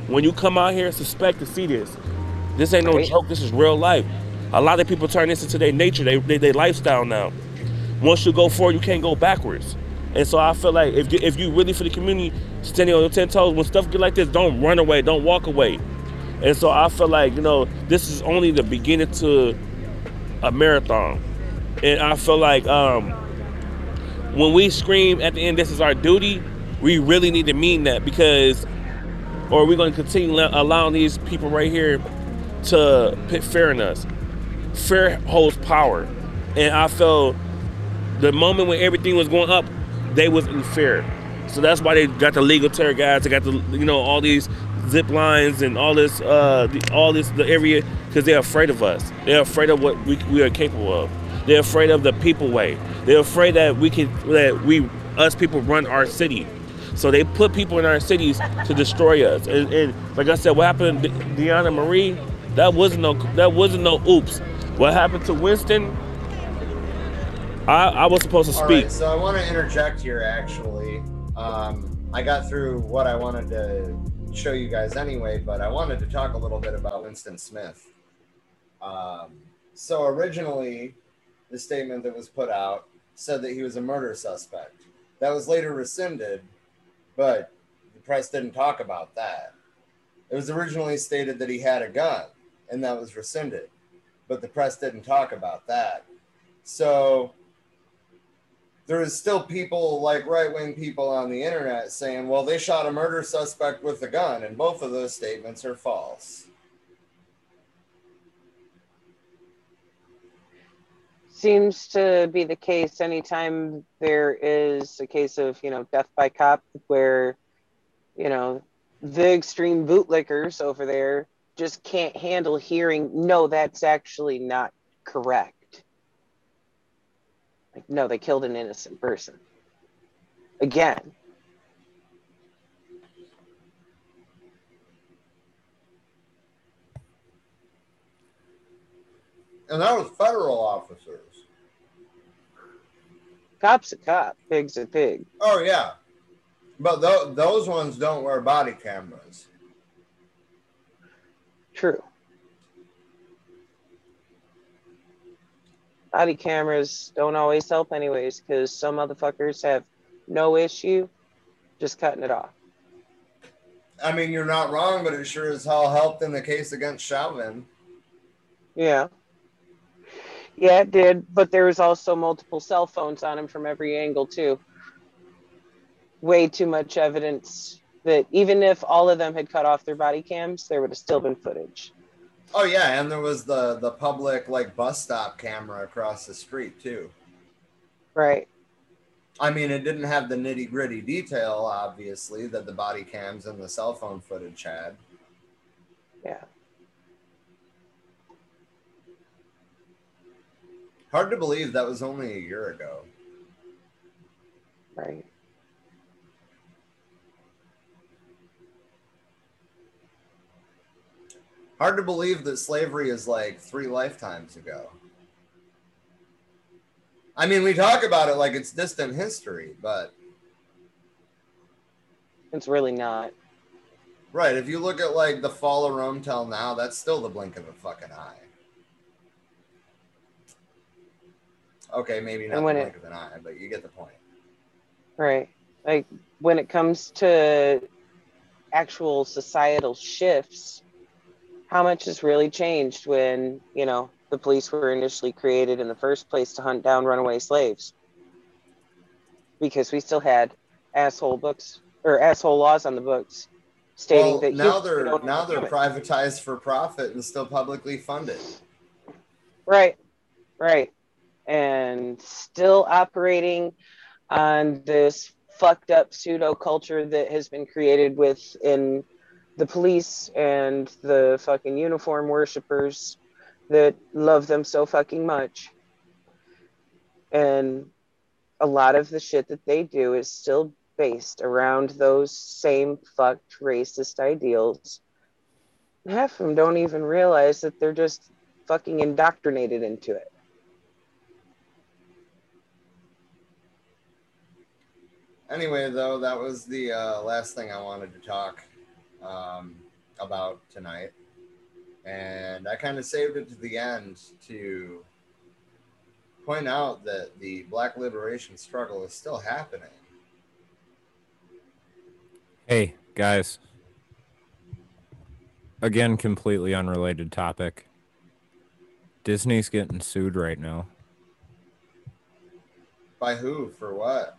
Speaker 6: when you come out here, suspect to see this. This ain't no joke. This is real life. A lot of people turn this into their nature, they, they, their lifestyle now. Once you go forward, you can't go backwards. And so I feel like if you, if you really for the community, standing on your ten toes, when stuff get like this, don't run away, don't walk away. And so I feel like, you know, this is only the beginning to a marathon. And I feel like um, when we scream at the end, this is our duty, we really need to mean that because, or we're going to continue allowing these people right here to put fear in us. Fear holds power. And I felt the moment when everything was going up, they was in fear. So that's why they got the legal terror guys. They got the you know all these zip lines and all this uh all this the area because they're afraid of us. They're afraid of what we, we are capable of. They're afraid of the people way. They're afraid that we can that we us people run our city. So they put people in our cities to destroy us. And, and like I said, what happened to Deanna Marie? That wasn't no that wasn't no oops. What happened to Winston? I, I was supposed to speak.
Speaker 1: so I want to interject here. Actually, um, I got through what I wanted to show you guys anyway, but I wanted to talk a little bit about Winston Smith. Um, so originally, the statement that was put out said that he was a murder suspect. That was later rescinded, but the press didn't talk about that. It was originally stated that he had a gun, and that was rescinded, but the press didn't talk about that. So there is still people like right wing people on the internet saying, well, they shot a murder suspect with a gun, and both of those statements are false.
Speaker 5: Seems to be the case anytime there is a case of, you know, death by cop where, you know, the extreme bootlickers over there just can't handle hearing, no, that's actually not correct like, no, they killed an innocent person. Again.
Speaker 1: And that was federal officers.
Speaker 5: Cop's a cop, pig's a pig.
Speaker 1: Oh, yeah. But th- those ones don't wear body cameras.
Speaker 5: True. body cameras don't always help anyways because some motherfuckers have no issue just cutting it off.
Speaker 1: I mean, you're not wrong, but it sure as hell helped in the case against Chauvin.
Speaker 5: Yeah. Yeah, it did. But there was also multiple cell phones on him from every angle, too. Way too much evidence that even if all of them had cut off their body cams, there would have still been footage.
Speaker 1: Oh yeah, and there was the the public like bus stop camera across the street too.
Speaker 5: Right.
Speaker 1: I mean, it didn't have the nitty gritty detail, obviously, that the body cams and the cell phone footage had.
Speaker 5: Yeah.
Speaker 1: Hard to believe that was only a year ago.
Speaker 5: Right.
Speaker 1: Hard to believe that slavery is like three lifetimes ago. I mean, we talk about it like it's distant history, but
Speaker 5: it's really not.
Speaker 1: Right. If you look at like the fall of Rome till now, that's still the blink of a fucking eye. Okay, maybe not the blink it, of an eye, but you get the point.
Speaker 5: Right. Like when it comes to actual societal shifts, how much has really changed when you know the police were initially created in the first place to hunt down runaway slaves? Because we still had asshole books or asshole laws on the books stating
Speaker 1: well,
Speaker 5: that
Speaker 1: now they're now they're privatized for profit and still publicly funded.
Speaker 5: Right. Right and still operating on this fucked up pseudo culture that has been created within the police and the fucking uniform worshippers that love them so fucking much. And a lot of the shit that they do is still based around those same fucked racist ideals. Half of them don't even realize that they're just fucking indoctrinated into it.
Speaker 1: Anyway, though, that was the uh, last thing I wanted to talk um, about tonight. And I kind of saved it to the end to point out that the black liberation struggle is still happening.
Speaker 2: Hey, guys. again, completely unrelated topic. Disney's getting sued right now.
Speaker 1: By who? For what?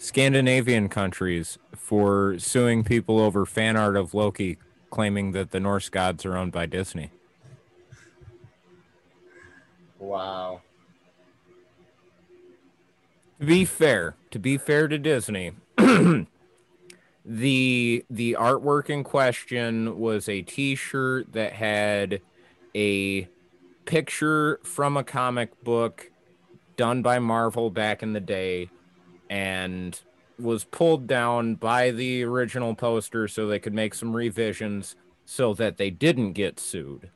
Speaker 2: Scandinavian countries for suing people over fan art of Loki, claiming that the Norse gods are owned by Disney.
Speaker 1: Wow.
Speaker 2: To be fair, to be fair to Disney, [clears throat] the the artwork in question was a T-shirt that had a picture from a comic book done by Marvel back in the day, and was pulled down by the original poster so they could make some revisions so that they didn't get sued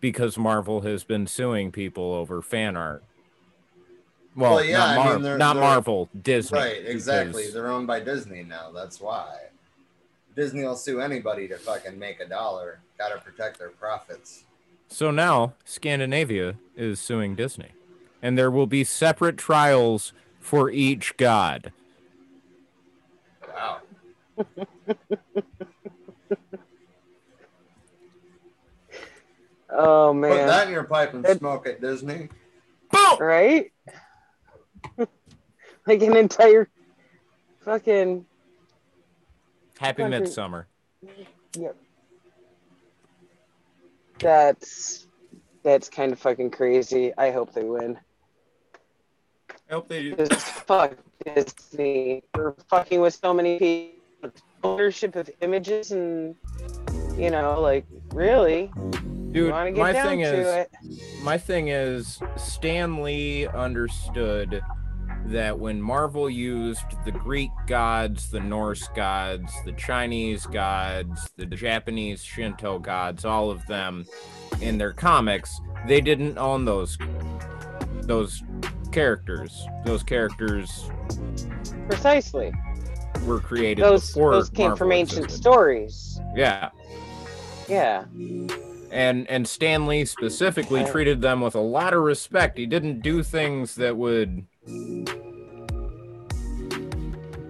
Speaker 2: because Marvel has been suing people over fan art. Well,
Speaker 1: Well, yeah,
Speaker 2: not,
Speaker 1: I mean, they're-
Speaker 2: not
Speaker 1: they're-
Speaker 2: Marvel, Disney.
Speaker 1: Right, exactly.
Speaker 2: because-
Speaker 1: They're owned by Disney now. That's why. Disney will sue anybody to fucking make a dollar. Gotta protect their profits.
Speaker 2: So now Scandinavia is suing Disney, and there will be separate trials for each god.
Speaker 1: Wow.
Speaker 5: Oh man.
Speaker 1: Put that in your pipe and
Speaker 5: It-
Speaker 1: smoke it, Disney. Boom!
Speaker 5: right? [laughs] like an entire fucking
Speaker 2: Happy
Speaker 5: Country-
Speaker 2: Midsummer.
Speaker 5: yep. That's that's kind of fucking crazy. I hope they win.
Speaker 2: I hope they do.
Speaker 5: Because fuck Disney. We're fucking with so many people. Ownership of images and you know, like really,
Speaker 2: Dude, my thing is,
Speaker 5: it.
Speaker 2: my thing is, Stan Lee understood that when Marvel used the Greek gods, the Norse gods, the Chinese gods, the Japanese Shinto gods, all of them in their comics, they didn't own those those characters. Those characters
Speaker 5: Precisely.
Speaker 2: were created
Speaker 5: Those those came
Speaker 2: Marvel
Speaker 5: from ancient
Speaker 2: existed.
Speaker 5: stories.
Speaker 2: Yeah.
Speaker 5: Yeah.
Speaker 2: and and Stan Lee specifically
Speaker 5: Right.
Speaker 2: treated them with a lot of respect. He didn't do things that would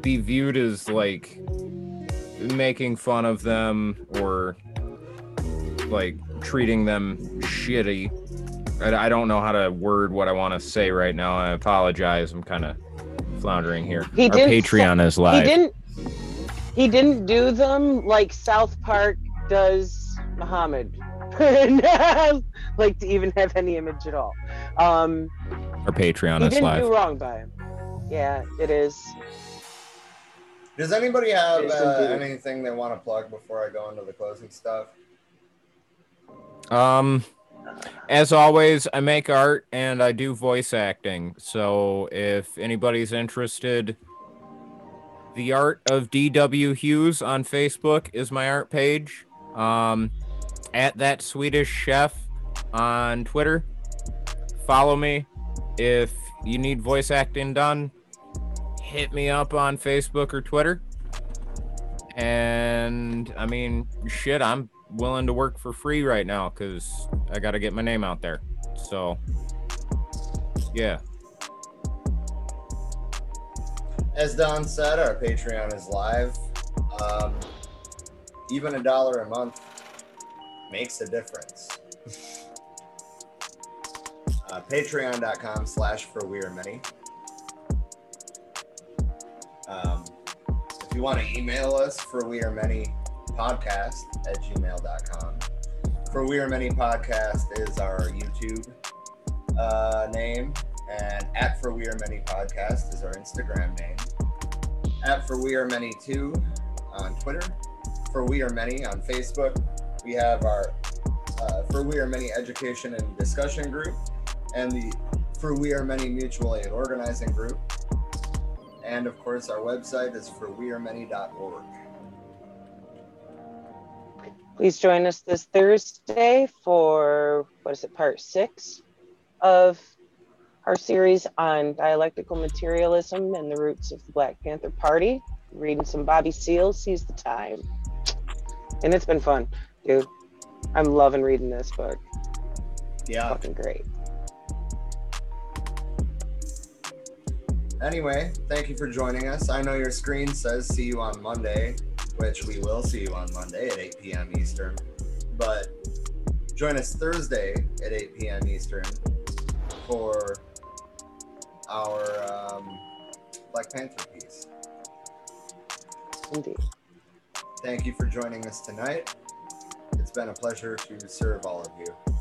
Speaker 2: be viewed as like making fun of them or like treating them shitty. I, I don't know how to word what I want to say right now. I apologize. I'm kind of floundering here.
Speaker 5: He
Speaker 2: Our Patreon is live.
Speaker 5: He didn't. He didn't do them like South Park does Muhammad. [laughs] like to even have any image at all. Um,
Speaker 2: Our Patreon
Speaker 5: he
Speaker 2: is
Speaker 5: didn't
Speaker 2: live.
Speaker 5: do wrong by him. Yeah, it is.
Speaker 1: Does anybody have uh, anything they want to plug before I go into the closing stuff?
Speaker 2: Um, as always, I make art and I do voice acting. So if anybody's interested, the art of DW Hughes on Facebook is my art page. Um, at that Swedish chef on Twitter. Follow me. If you need voice acting done, hit me up on Facebook or Twitter. And I mean, shit, I'm willing to work for free right now because I got to get my name out there. So, yeah.
Speaker 1: As Don said, our Patreon is live. Um, even a dollar a month makes a difference. uh, Patreon.com slash for we are many. Um, if you want to email us for we are many podcast at gmail.com. For we are many podcast is our YouTube uh, name, and at for we are many podcast is our Instagram name. At for we are many two on Twitter. For we are many on Facebook. We have our uh, for we are many education and discussion group, and the for we are many mutual aid organizing group. And of course, our website is for wearemany.org.
Speaker 5: Please join us this Thursday for what is it, part six of our series on dialectical materialism and the roots of the Black Panther Party. Reading some Bobby Seale, seize the time. And it's been fun, dude. I'm loving reading this book.
Speaker 1: Yeah.
Speaker 5: Fucking great.
Speaker 1: Anyway, thank you for joining us. I know your screen says see you on Monday, which we will see you on Monday at 8 p.m. Eastern. But join us Thursday at 8 p.m. Eastern for our um, Black Panther piece.
Speaker 5: Indeed.
Speaker 1: Thank you for joining us tonight. It's been a pleasure to serve all of you.